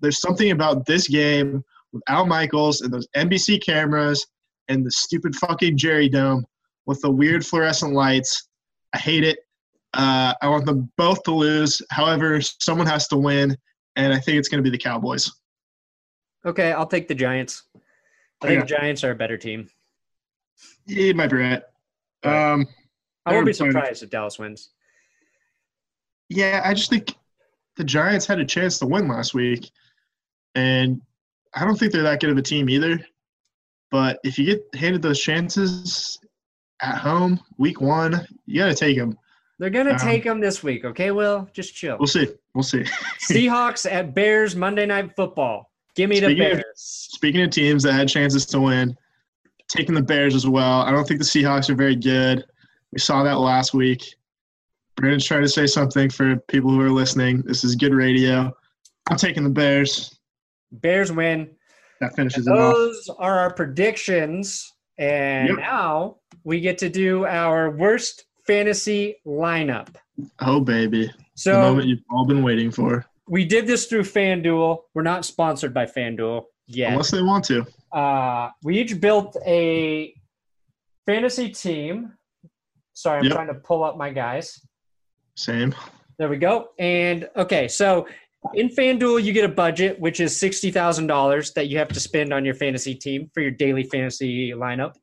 Speaker 2: There's something about this game with Al Michaels and those NBC cameras and the stupid fucking Jerry Dome with the weird fluorescent lights. I hate it. Uh, I want them both to lose. However, someone has to win, and I think it's going to be the Cowboys.
Speaker 1: Okay, I'll take the Giants. I think
Speaker 2: Okay.
Speaker 1: the Giants are a better team.
Speaker 2: You might be right. Um,
Speaker 1: I won't be surprised if Dallas wins.
Speaker 2: Yeah, I just think the Giants had a chance to win last week, and I don't think they're that good of a team either. But if you get handed those chances at home, week one, you got to take them.
Speaker 1: They're gonna
Speaker 2: Um,
Speaker 1: take them this week. Okay, Will, just chill.
Speaker 2: We'll see. We'll see.
Speaker 1: Seahawks at Bears Monday Night Football. Give me the
Speaker 2: Speaking of-
Speaker 1: Bears.
Speaker 2: Speaking of teams that had chances to win, taking the Bears as well. I don't think the Seahawks are very good. We saw that last week. Brandon's trying to say something for people who are listening. This is good radio. I'm taking the Bears.
Speaker 1: Bears win.
Speaker 2: That finishes it off.
Speaker 1: Those are our predictions. And
Speaker 2: Yep.
Speaker 1: now we get to do our worst fantasy lineup.
Speaker 2: Oh, baby.
Speaker 1: So, the
Speaker 2: moment you've all been waiting for.
Speaker 1: we did this through FanDuel. We're not sponsored by FanDuel yet.
Speaker 2: Unless they want to.
Speaker 1: Uh, we each built a fantasy team. Sorry, I'm
Speaker 2: Yep.
Speaker 1: trying to pull up my guys.
Speaker 2: Same.
Speaker 1: There we go. And okay, so in FanDuel, you get a budget, which is $60,000 that you have to spend on your fantasy team for your daily fantasy lineup.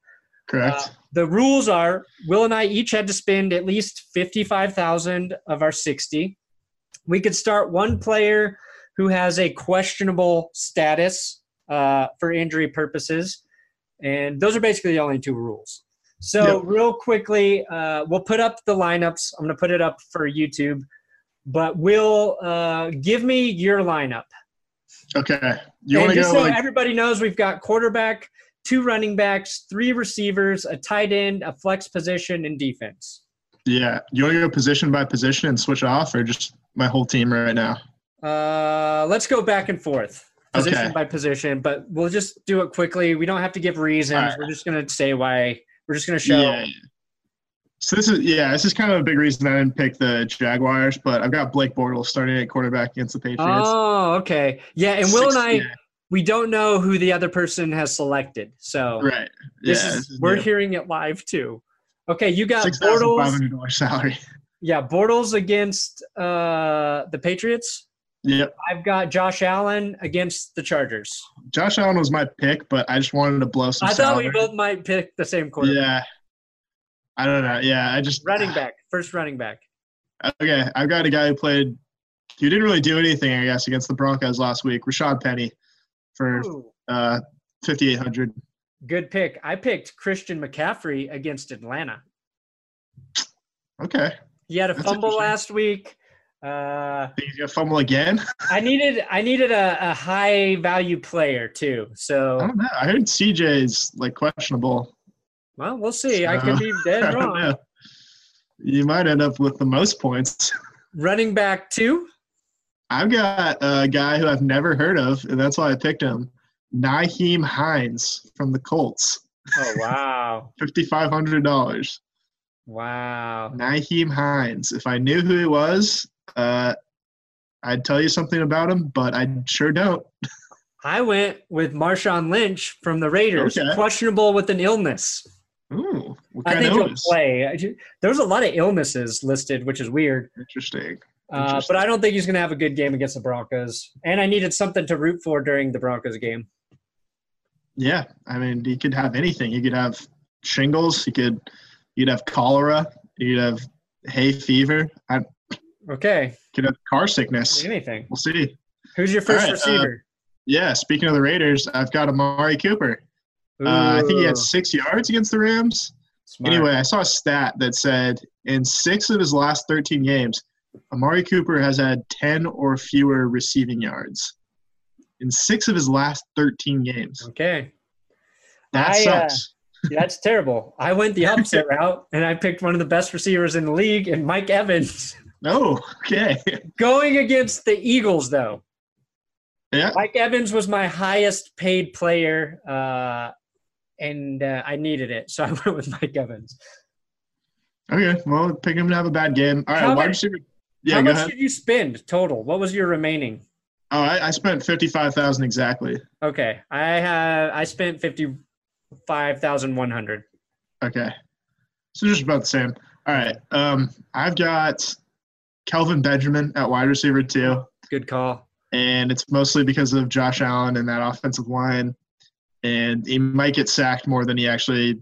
Speaker 2: Correct.
Speaker 1: Uh, the rules are Will and I each had to spend at least 55,000 of our 60. We could start one player who has a questionable status uh, for injury purposes. And those are basically the only two rules. So,
Speaker 2: Yep.
Speaker 1: real quickly, uh, we'll put up the lineups. I'm going to put it up for YouTube. But Will, uh, give me your lineup.
Speaker 2: okay. You
Speaker 1: and
Speaker 2: want to
Speaker 1: just
Speaker 2: go
Speaker 1: so
Speaker 2: like
Speaker 1: everybody knows, we've got quarterback, two running backs, three receivers, a tight end, a flex position, and defense.
Speaker 2: yeah. You want to go position by position and switch off, or just my whole team right now?
Speaker 1: Uh, let's go back and forth. position
Speaker 2: Okay.
Speaker 1: by position, but we'll just do it quickly. We don't have to give reasons.
Speaker 2: Right.
Speaker 1: We're just gonna say why. We're just gonna show.
Speaker 2: Yeah. So this is yeah, this is kind of a big reason I didn't pick the Jaguars, but I've got Blake Bortles starting at quarterback against the Patriots.
Speaker 1: Oh, okay. Yeah, and Will and I,
Speaker 2: yeah,
Speaker 1: we don't know who the other person has selected. So
Speaker 2: right.
Speaker 1: this
Speaker 2: yeah,
Speaker 1: is we're
Speaker 2: new.
Speaker 1: hearing it live too. Okay, you got
Speaker 2: six five
Speaker 1: Bortles.
Speaker 2: hundred dollars salary.
Speaker 1: Yeah, Bortles against uh, the Patriots.
Speaker 2: Yep.
Speaker 1: I've got Josh Allen against the Chargers.
Speaker 2: Josh Allen was my pick, but I just wanted to blow some
Speaker 1: I thought we both might pick the same quarterback.
Speaker 2: Yeah. I don't know. Yeah, I just
Speaker 1: Running back, first running back.
Speaker 2: Okay, I've got a guy who played who didn't really do anything, I guess, against the Broncos last week. Rashaad Penny for uh fifty eight hundred.
Speaker 1: good pick. I picked Christian McCaffrey against Atlanta.
Speaker 2: Okay.
Speaker 1: He had a
Speaker 2: That's
Speaker 1: fumble last week. Uh,
Speaker 2: he's gonna fumble again?
Speaker 1: I needed I needed a, a high value player too.
Speaker 2: I
Speaker 1: So
Speaker 2: don't know. I heard CJ's like questionable.
Speaker 1: well, we'll see. I could be dead wrong.
Speaker 2: You might end up with the most points.
Speaker 1: Running back two.
Speaker 2: I've got a guy who I've never heard of, and that's why I picked him. Nyheim Hines from the Colts.
Speaker 1: Oh wow,
Speaker 2: Fifty five hundred dollars.
Speaker 1: wow.
Speaker 2: Nyheim Hines. If I knew who he was, uh, I'd tell you something about him, but I sure don't.
Speaker 1: I went with Marshawn Lynch from the Raiders,
Speaker 2: Okay.
Speaker 1: questionable with an illness.
Speaker 2: Ooh, what
Speaker 1: I think
Speaker 2: of
Speaker 1: he'll play. I ju- There was a lot of illnesses listed, which is weird.
Speaker 2: Interesting.
Speaker 1: Uh, but I don't think he's going to have a good game against the Broncos. And I needed something to root for during the Broncos game.
Speaker 2: Yeah, I mean, he could have anything. He could have shingles. He could, you'd have cholera. You'd have hay fever. I
Speaker 1: Okay,
Speaker 2: could have car sickness.
Speaker 1: anything.
Speaker 2: We'll see.
Speaker 1: Who's your first
Speaker 2: All right, uh,
Speaker 1: receiver?
Speaker 2: Yeah. Speaking of the Raiders, I've got Amari Cooper. Uh, I think he had six yards against the Rams.
Speaker 1: smart.
Speaker 2: Anyway, I saw a stat that said in six of his last 13 games, Amari Cooper has had 10 or fewer receiving yards. In six of his last 13 games.
Speaker 1: Okay,
Speaker 2: That
Speaker 1: I, uh,
Speaker 2: sucks.
Speaker 1: that's terrible. I went the opposite route, and I picked one of the best receivers in the league, and Mike Evans.
Speaker 2: oh, okay.
Speaker 1: Going against the Eagles, though.
Speaker 2: yeah.
Speaker 1: Mike Evans was my highest paid player, uh, and uh, I needed it, so I went with Mike Evans.
Speaker 2: Okay. Well, pick him to have a bad game. All right. Wide receiver. Yeah,
Speaker 1: How much
Speaker 2: ahead.
Speaker 1: did you spend total? What was your remaining?
Speaker 2: Oh, I, I spent 55000 exactly.
Speaker 1: Okay, I have I spent fifty five thousand one hundred.
Speaker 2: Okay. So just about the same. All right. Um, I've got Kelvin Benjamin at wide receiver too.
Speaker 1: Good call.
Speaker 2: and it's mostly because of Josh Allen and that offensive line. And he might get sacked more than he actually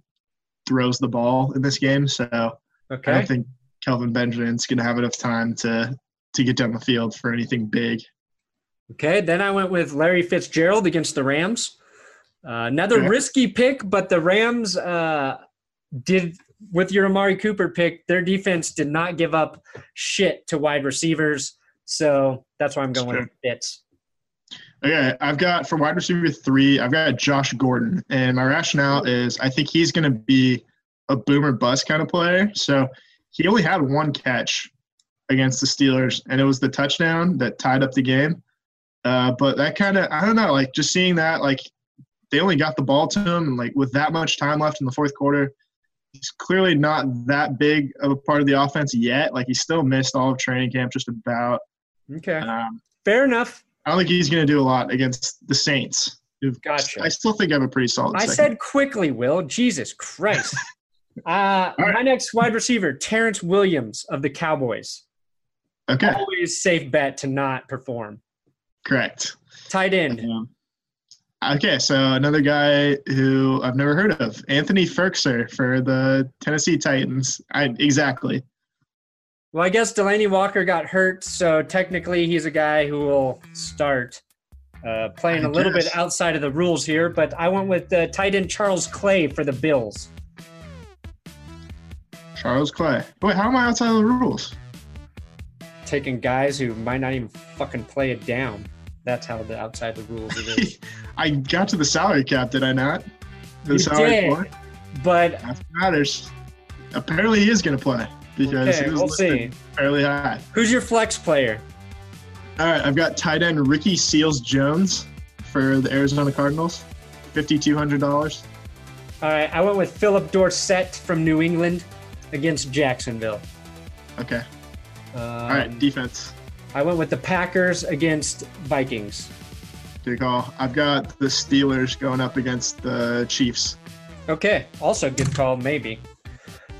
Speaker 2: throws the ball in this game. So I
Speaker 1: Okay,
Speaker 2: don't think Kelvin Benjamin's going to have enough time to to get down the field for anything big.
Speaker 1: okay. Then I went with Larry Fitzgerald against the Rams. Uh, another
Speaker 2: Okay.
Speaker 1: risky pick, but the Rams uh, did with your Amari Cooper pick. Their defense did not give up shit to wide receivers, so that's why I'm going
Speaker 2: Sure.
Speaker 1: with Fitz.
Speaker 2: Okay, I've got for wide receiver three, I've got Josh Gordon, and my rationale is I think he's going to be a boomer bust kind of player. So he only had one catch against the Steelers, and it was the touchdown that tied up the game. Uh, but that kind of, I don't know, like just seeing that, like they only got the ball to him, and like with that much time left in the fourth quarter, he's clearly not that big of a part of the offense yet. Like he still missed all of training camp, just about.
Speaker 1: Okay,
Speaker 2: Um,
Speaker 1: fair enough.
Speaker 2: I don't think he's going to do a lot against the Saints.
Speaker 1: Gotcha.
Speaker 2: I still think I have a pretty solid.
Speaker 1: I
Speaker 2: second.
Speaker 1: said quickly, Will. Jesus Christ. Uh,
Speaker 2: right.
Speaker 1: My next wide receiver, Terrance Williams of the Cowboys.
Speaker 2: okay,
Speaker 1: Always safe bet to not perform.
Speaker 2: correct.
Speaker 1: Tight end.
Speaker 2: Um, okay, so another guy who I've never heard of, Anthony Firkser for the Tennessee Titans. I exactly.
Speaker 1: Well, I guess Delanie Walker got hurt, so technically he's a guy who will start uh, playing
Speaker 2: I
Speaker 1: a little
Speaker 2: guess.
Speaker 1: bit outside of the rules here. But I went with uh, tight end Charles Clay for the Bills.
Speaker 2: Charles Clay. Wait, how am I outside of the rules?
Speaker 1: Taking guys who might not even fucking play it down. That's how the outside the rules it is.
Speaker 2: I got to the salary cap, did I not? The
Speaker 1: You
Speaker 2: salary
Speaker 1: did.
Speaker 2: floor?
Speaker 1: But
Speaker 2: That matters. Apparently, he is going to play because
Speaker 1: okay,
Speaker 2: he was
Speaker 1: we'll see.
Speaker 2: fairly high.
Speaker 1: Who's your flex player?
Speaker 2: All right, I've got tight end Ricky Seals Jones for the Arizona Cardinals. Fifty-two hundred dollars.
Speaker 1: All right, I went with Phillip Dorsett from New England against Jacksonville.
Speaker 2: Okay.
Speaker 1: Um,
Speaker 2: All right, defense.
Speaker 1: I went with the Packers against Vikings.
Speaker 2: Good call. I've got the Steelers going up against the Chiefs.
Speaker 1: Okay, also good call, maybe.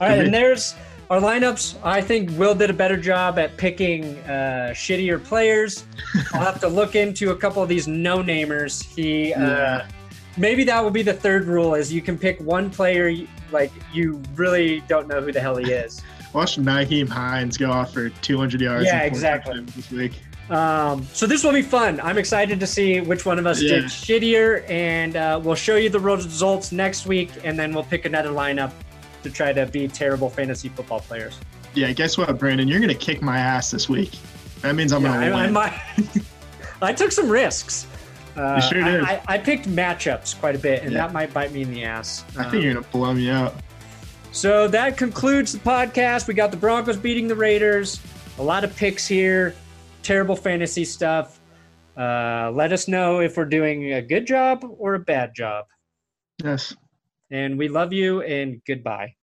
Speaker 1: All right, and there's our lineups. I think Will did a better job at picking uh, shittier players. I'll have to look into a couple of these no-namers. He uh,
Speaker 2: Yeah.
Speaker 1: Maybe that will be the third rule: is you can pick one player like you really don't know who the hell he is.
Speaker 2: Watch Nyheim Hines go off for 200 yards.
Speaker 1: Yeah, exactly.
Speaker 2: This week.
Speaker 1: Um, so this will be fun. I'm excited to see which one of us
Speaker 2: Yeah.
Speaker 1: did shittier, and uh, we'll show you the results next week, and then we'll pick another lineup to try to be terrible fantasy football players.
Speaker 2: Yeah, guess what, Brandon? You're gonna kick my ass this week. That means I'm
Speaker 1: Yeah,
Speaker 2: gonna
Speaker 1: I, I,
Speaker 2: win.
Speaker 1: might, I took some risks. Uh,
Speaker 2: You sure
Speaker 1: I,
Speaker 2: did.
Speaker 1: I, I picked matchups quite a bit, and
Speaker 2: Yeah.
Speaker 1: that might bite me in the ass.
Speaker 2: I
Speaker 1: Um,
Speaker 2: think you're gonna blow me out.
Speaker 1: So that concludes the podcast. We got the Broncos beating the Raiders. A lot of picks here. Terrible fantasy stuff. Uh, let us know if we're doing a good job or a bad job.
Speaker 2: Yes.
Speaker 1: And we love you and goodbye.